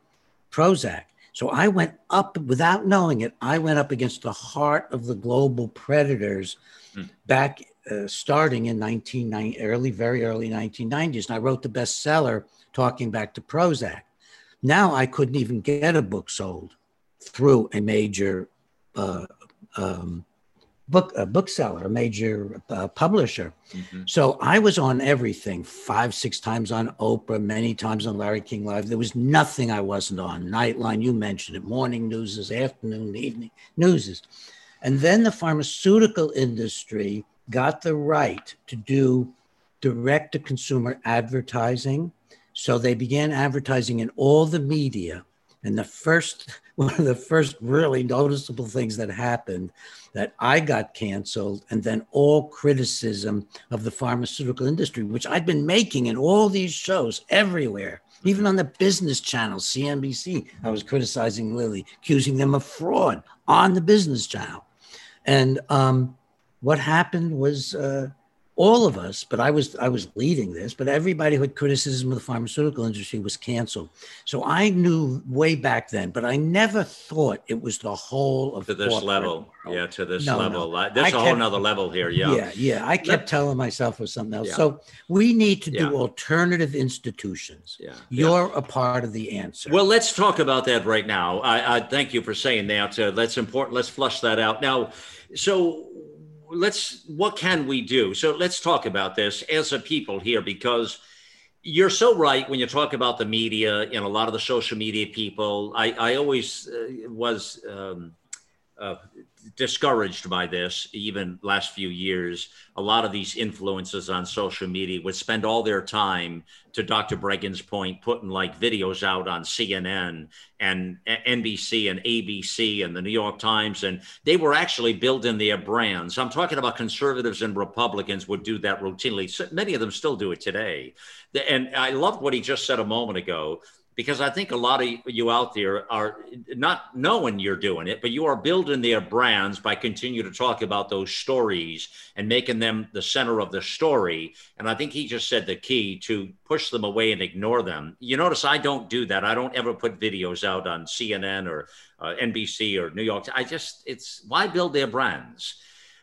Speaker 6: Prozac. So I went up without knowing it. I went up against the heart of the global predators mm. back uh, starting in 1990, early, very early 1990s. And I wrote the bestseller talking back to Prozac. Now I couldn't even get a book sold through a major uh, um, book a bookseller, a major uh, publisher. Mm-hmm. So I was on everything, five, six times on Oprah, many times on Larry King Live. There was nothing I wasn't on. Nightline, you mentioned it, morning newses, afternoon, evening newses. And then the pharmaceutical industry got the right to do direct to consumer advertising. So they began advertising in all the media. And the first, one of the first really noticeable things that happened that I got canceled, and then all criticism of the pharmaceutical industry, which I'd been making in all these shows everywhere, even on the business channel, CNBC. I was criticizing Lilly, accusing them of fraud on the business channel. And um, what happened was uh, all of us, but I was I was leading this, but everybody who had criticism of the pharmaceutical industry was canceled. So I knew way back then, but I never thought it was the whole of
Speaker 1: to this level. World. Yeah, to this no, level. No. There's I a whole nother level here. Yeah.
Speaker 6: Yeah, yeah. I kept telling myself it was something else. Yeah. So we need to do yeah. alternative institutions. Yeah. You're yeah. a part of the answer.
Speaker 1: Well, let's talk about that right now. I, I thank you for saying that. Uh, that's important. Let's flush that out. Now, so let's what can we do? So let's talk about this as a people here because you're so right when you talk about the media and a lot of the social media people. I, I always uh, was um, uh, discouraged by this even last few years a lot of these influencers on social media would spend all their time to dr breggin's point putting like videos out on cnn and nbc and abc and the new york times and they were actually building their brands. I'm talking about conservatives and republicans would do that routinely. Many of them still do it today. And i loved what he just said a moment ago because I think a lot of you out there are not knowing you're doing it, but you are building their brands by continue to talk about those stories and making them the center of the story. And I think he just said the key to push them away and ignore them. You notice I don't do that. I don't ever put videos out on CNN or uh, NBC or New York. I just it's why build their brands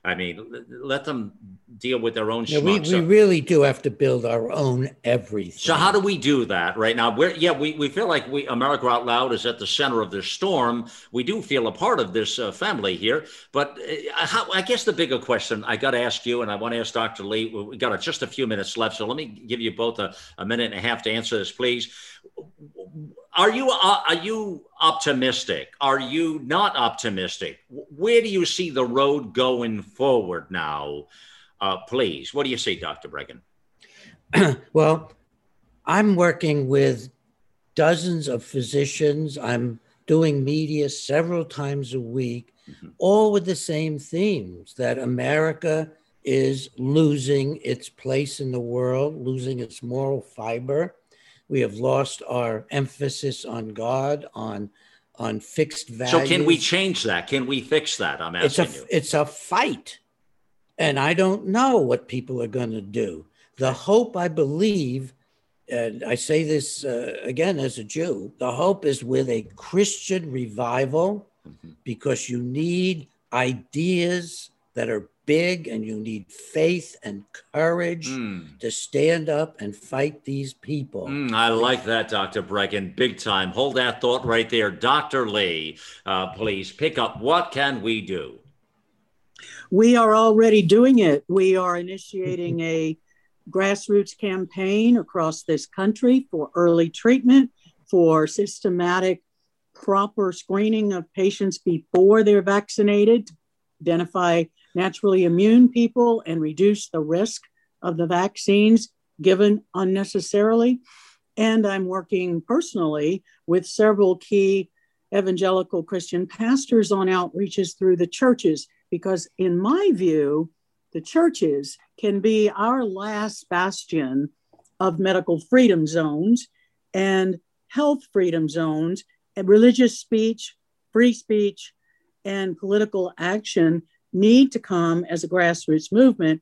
Speaker 1: I mean, let them deal with their own.
Speaker 6: Yeah, we, we really do have to build our own everything.
Speaker 1: So how do we do that right now? We're yeah, we, we feel like we America Out Loud is at the center of this storm. We do feel a part of this uh, family here, but uh, how, I guess the bigger question I got to ask you, and I want to ask Dr. Lee. We've got just a few minutes left, so let me give you both a, a minute and a half to answer this, please are you uh, are you optimistic? Are you not optimistic? Where do you see the road going forward now? Uh, please, what do you see, Dr. Breggin?
Speaker 6: well, I'm working with dozens of physicians. I'm doing media several times a week, mm-hmm. all with the same themes that America is losing its place in the world, losing its moral fiber we have lost our emphasis on God, on on fixed values.
Speaker 1: So can we change that? Can we fix that? I'm asking
Speaker 6: it's a,
Speaker 1: you.
Speaker 6: It's a fight. And I don't know what people are going to do. The hope, I believe, and I say this uh, again as a Jew, the hope is with a Christian revival mm-hmm. because you need ideas that are big and you need faith and courage mm. to stand up and fight these people.
Speaker 1: Mm, I like that, Dr. Breggin, big time. Hold that thought right there. Dr. Lee, uh, please pick up. What can we do?
Speaker 7: We are already doing it. We are initiating a grassroots campaign across this country for early treatment, for systematic, proper screening of patients before they're vaccinated, identify naturally immune people and reduce the risk of the vaccines given unnecessarily. And I'm working personally with several key evangelical Christian pastors on outreaches through the churches, because in my view, the churches can be our last bastion of medical freedom zones and health freedom zones and religious speech, free speech, and political action need to come as a grassroots movement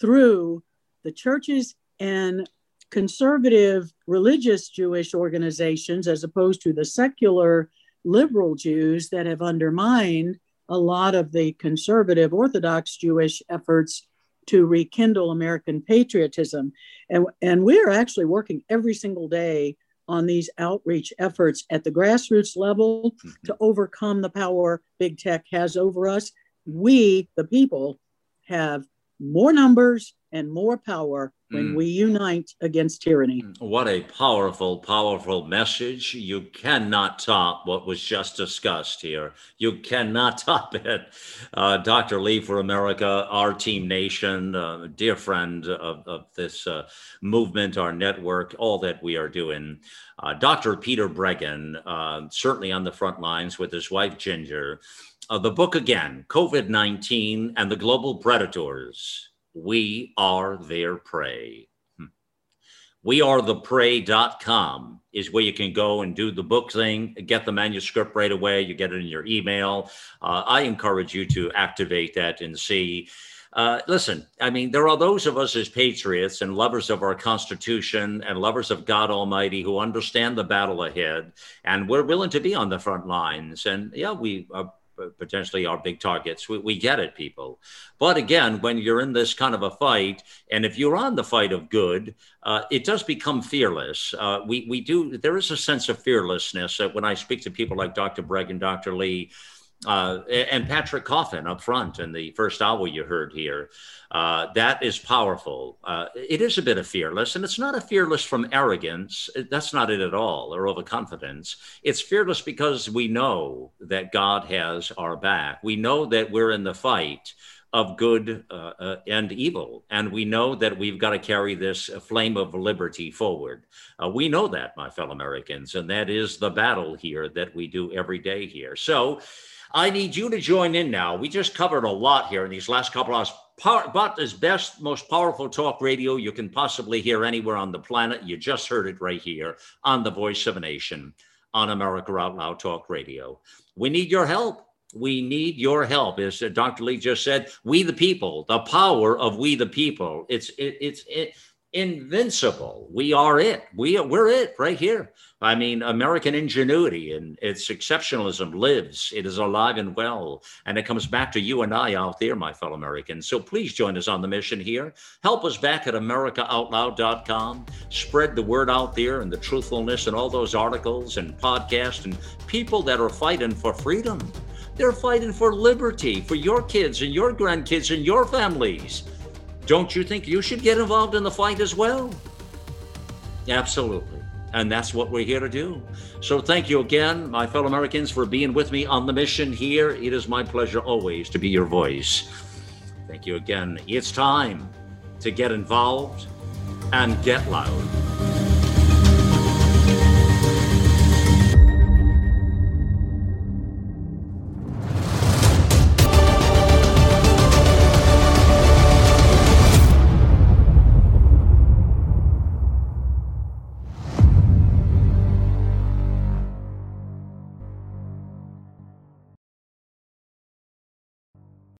Speaker 7: through the churches and conservative religious Jewish organizations, as opposed to the secular liberal Jews that have undermined a lot of the conservative Orthodox Jewish efforts to rekindle American patriotism. And, and we're actually working every single day on these outreach efforts at the grassroots level mm-hmm. to overcome the power big tech has over us. We, the people, have more numbers and more power when mm. we unite against tyranny.
Speaker 1: What a powerful, powerful message. You cannot top what was just discussed here. You cannot top it. Uh, Dr. Lee for America, our team nation, uh, dear friend of, of this uh, movement, our network, all that we are doing. Uh, Dr. Peter Breggin, uh, certainly on the front lines with his wife, Ginger. Uh, the book again, COVID 19 and the Global Predators we are their prey. Hmm. We are the prey.com is where you can go and do the book thing, get the manuscript right away. You get it in your email. Uh, I encourage you to activate that and see. Uh, listen, I mean, there are those of us as patriots and lovers of our Constitution and lovers of God Almighty who understand the battle ahead, and we're willing to be on the front lines. And yeah, we are potentially our big targets. We, we get it, people. But again, when you're in this kind of a fight, and if you're on the fight of good, uh, it does become fearless. Uh, we, we do, there is a sense of fearlessness that when I speak to people like Dr. Bregg and Dr. Lee, uh, and Patrick Coffin up front in the first hour you heard here. Uh, that is powerful. Uh, it is a bit of fearless, and it's not a fearless from arrogance. That's not it at all, or overconfidence. It's fearless because we know that God has our back. We know that we're in the fight of good uh, uh, and evil. And we know that we've got to carry this flame of liberty forward. Uh, we know that, my fellow Americans, and that is the battle here that we do every day here. So, I need you to join in now. We just covered a lot here in these last couple of hours. but as best, most powerful talk radio you can possibly hear anywhere on the planet. You just heard it right here on the Voice of a Nation on America Out Loud Talk Radio. We need your help. We need your help. As Dr. Lee just said, we the people, the power of we the people. It's it, it's it, invincible. We are it. We are, we're it right here. I mean, American ingenuity and its exceptionalism lives. It is alive and well. And it comes back to you and I out there, my fellow Americans. So please join us on the mission here. Help us back at AmericaOutloud.com. Spread the word out there and the truthfulness and all those articles and podcasts and people that are fighting for freedom. They're fighting for liberty for your kids and your grandkids and your families. Don't you think you should get involved in the fight as well? Absolutely. And that's what we're here to do. So thank you again, my fellow Americans, for being with me on the mission here. It is my pleasure always to be your voice. Thank you again. It's time to get involved and get loud.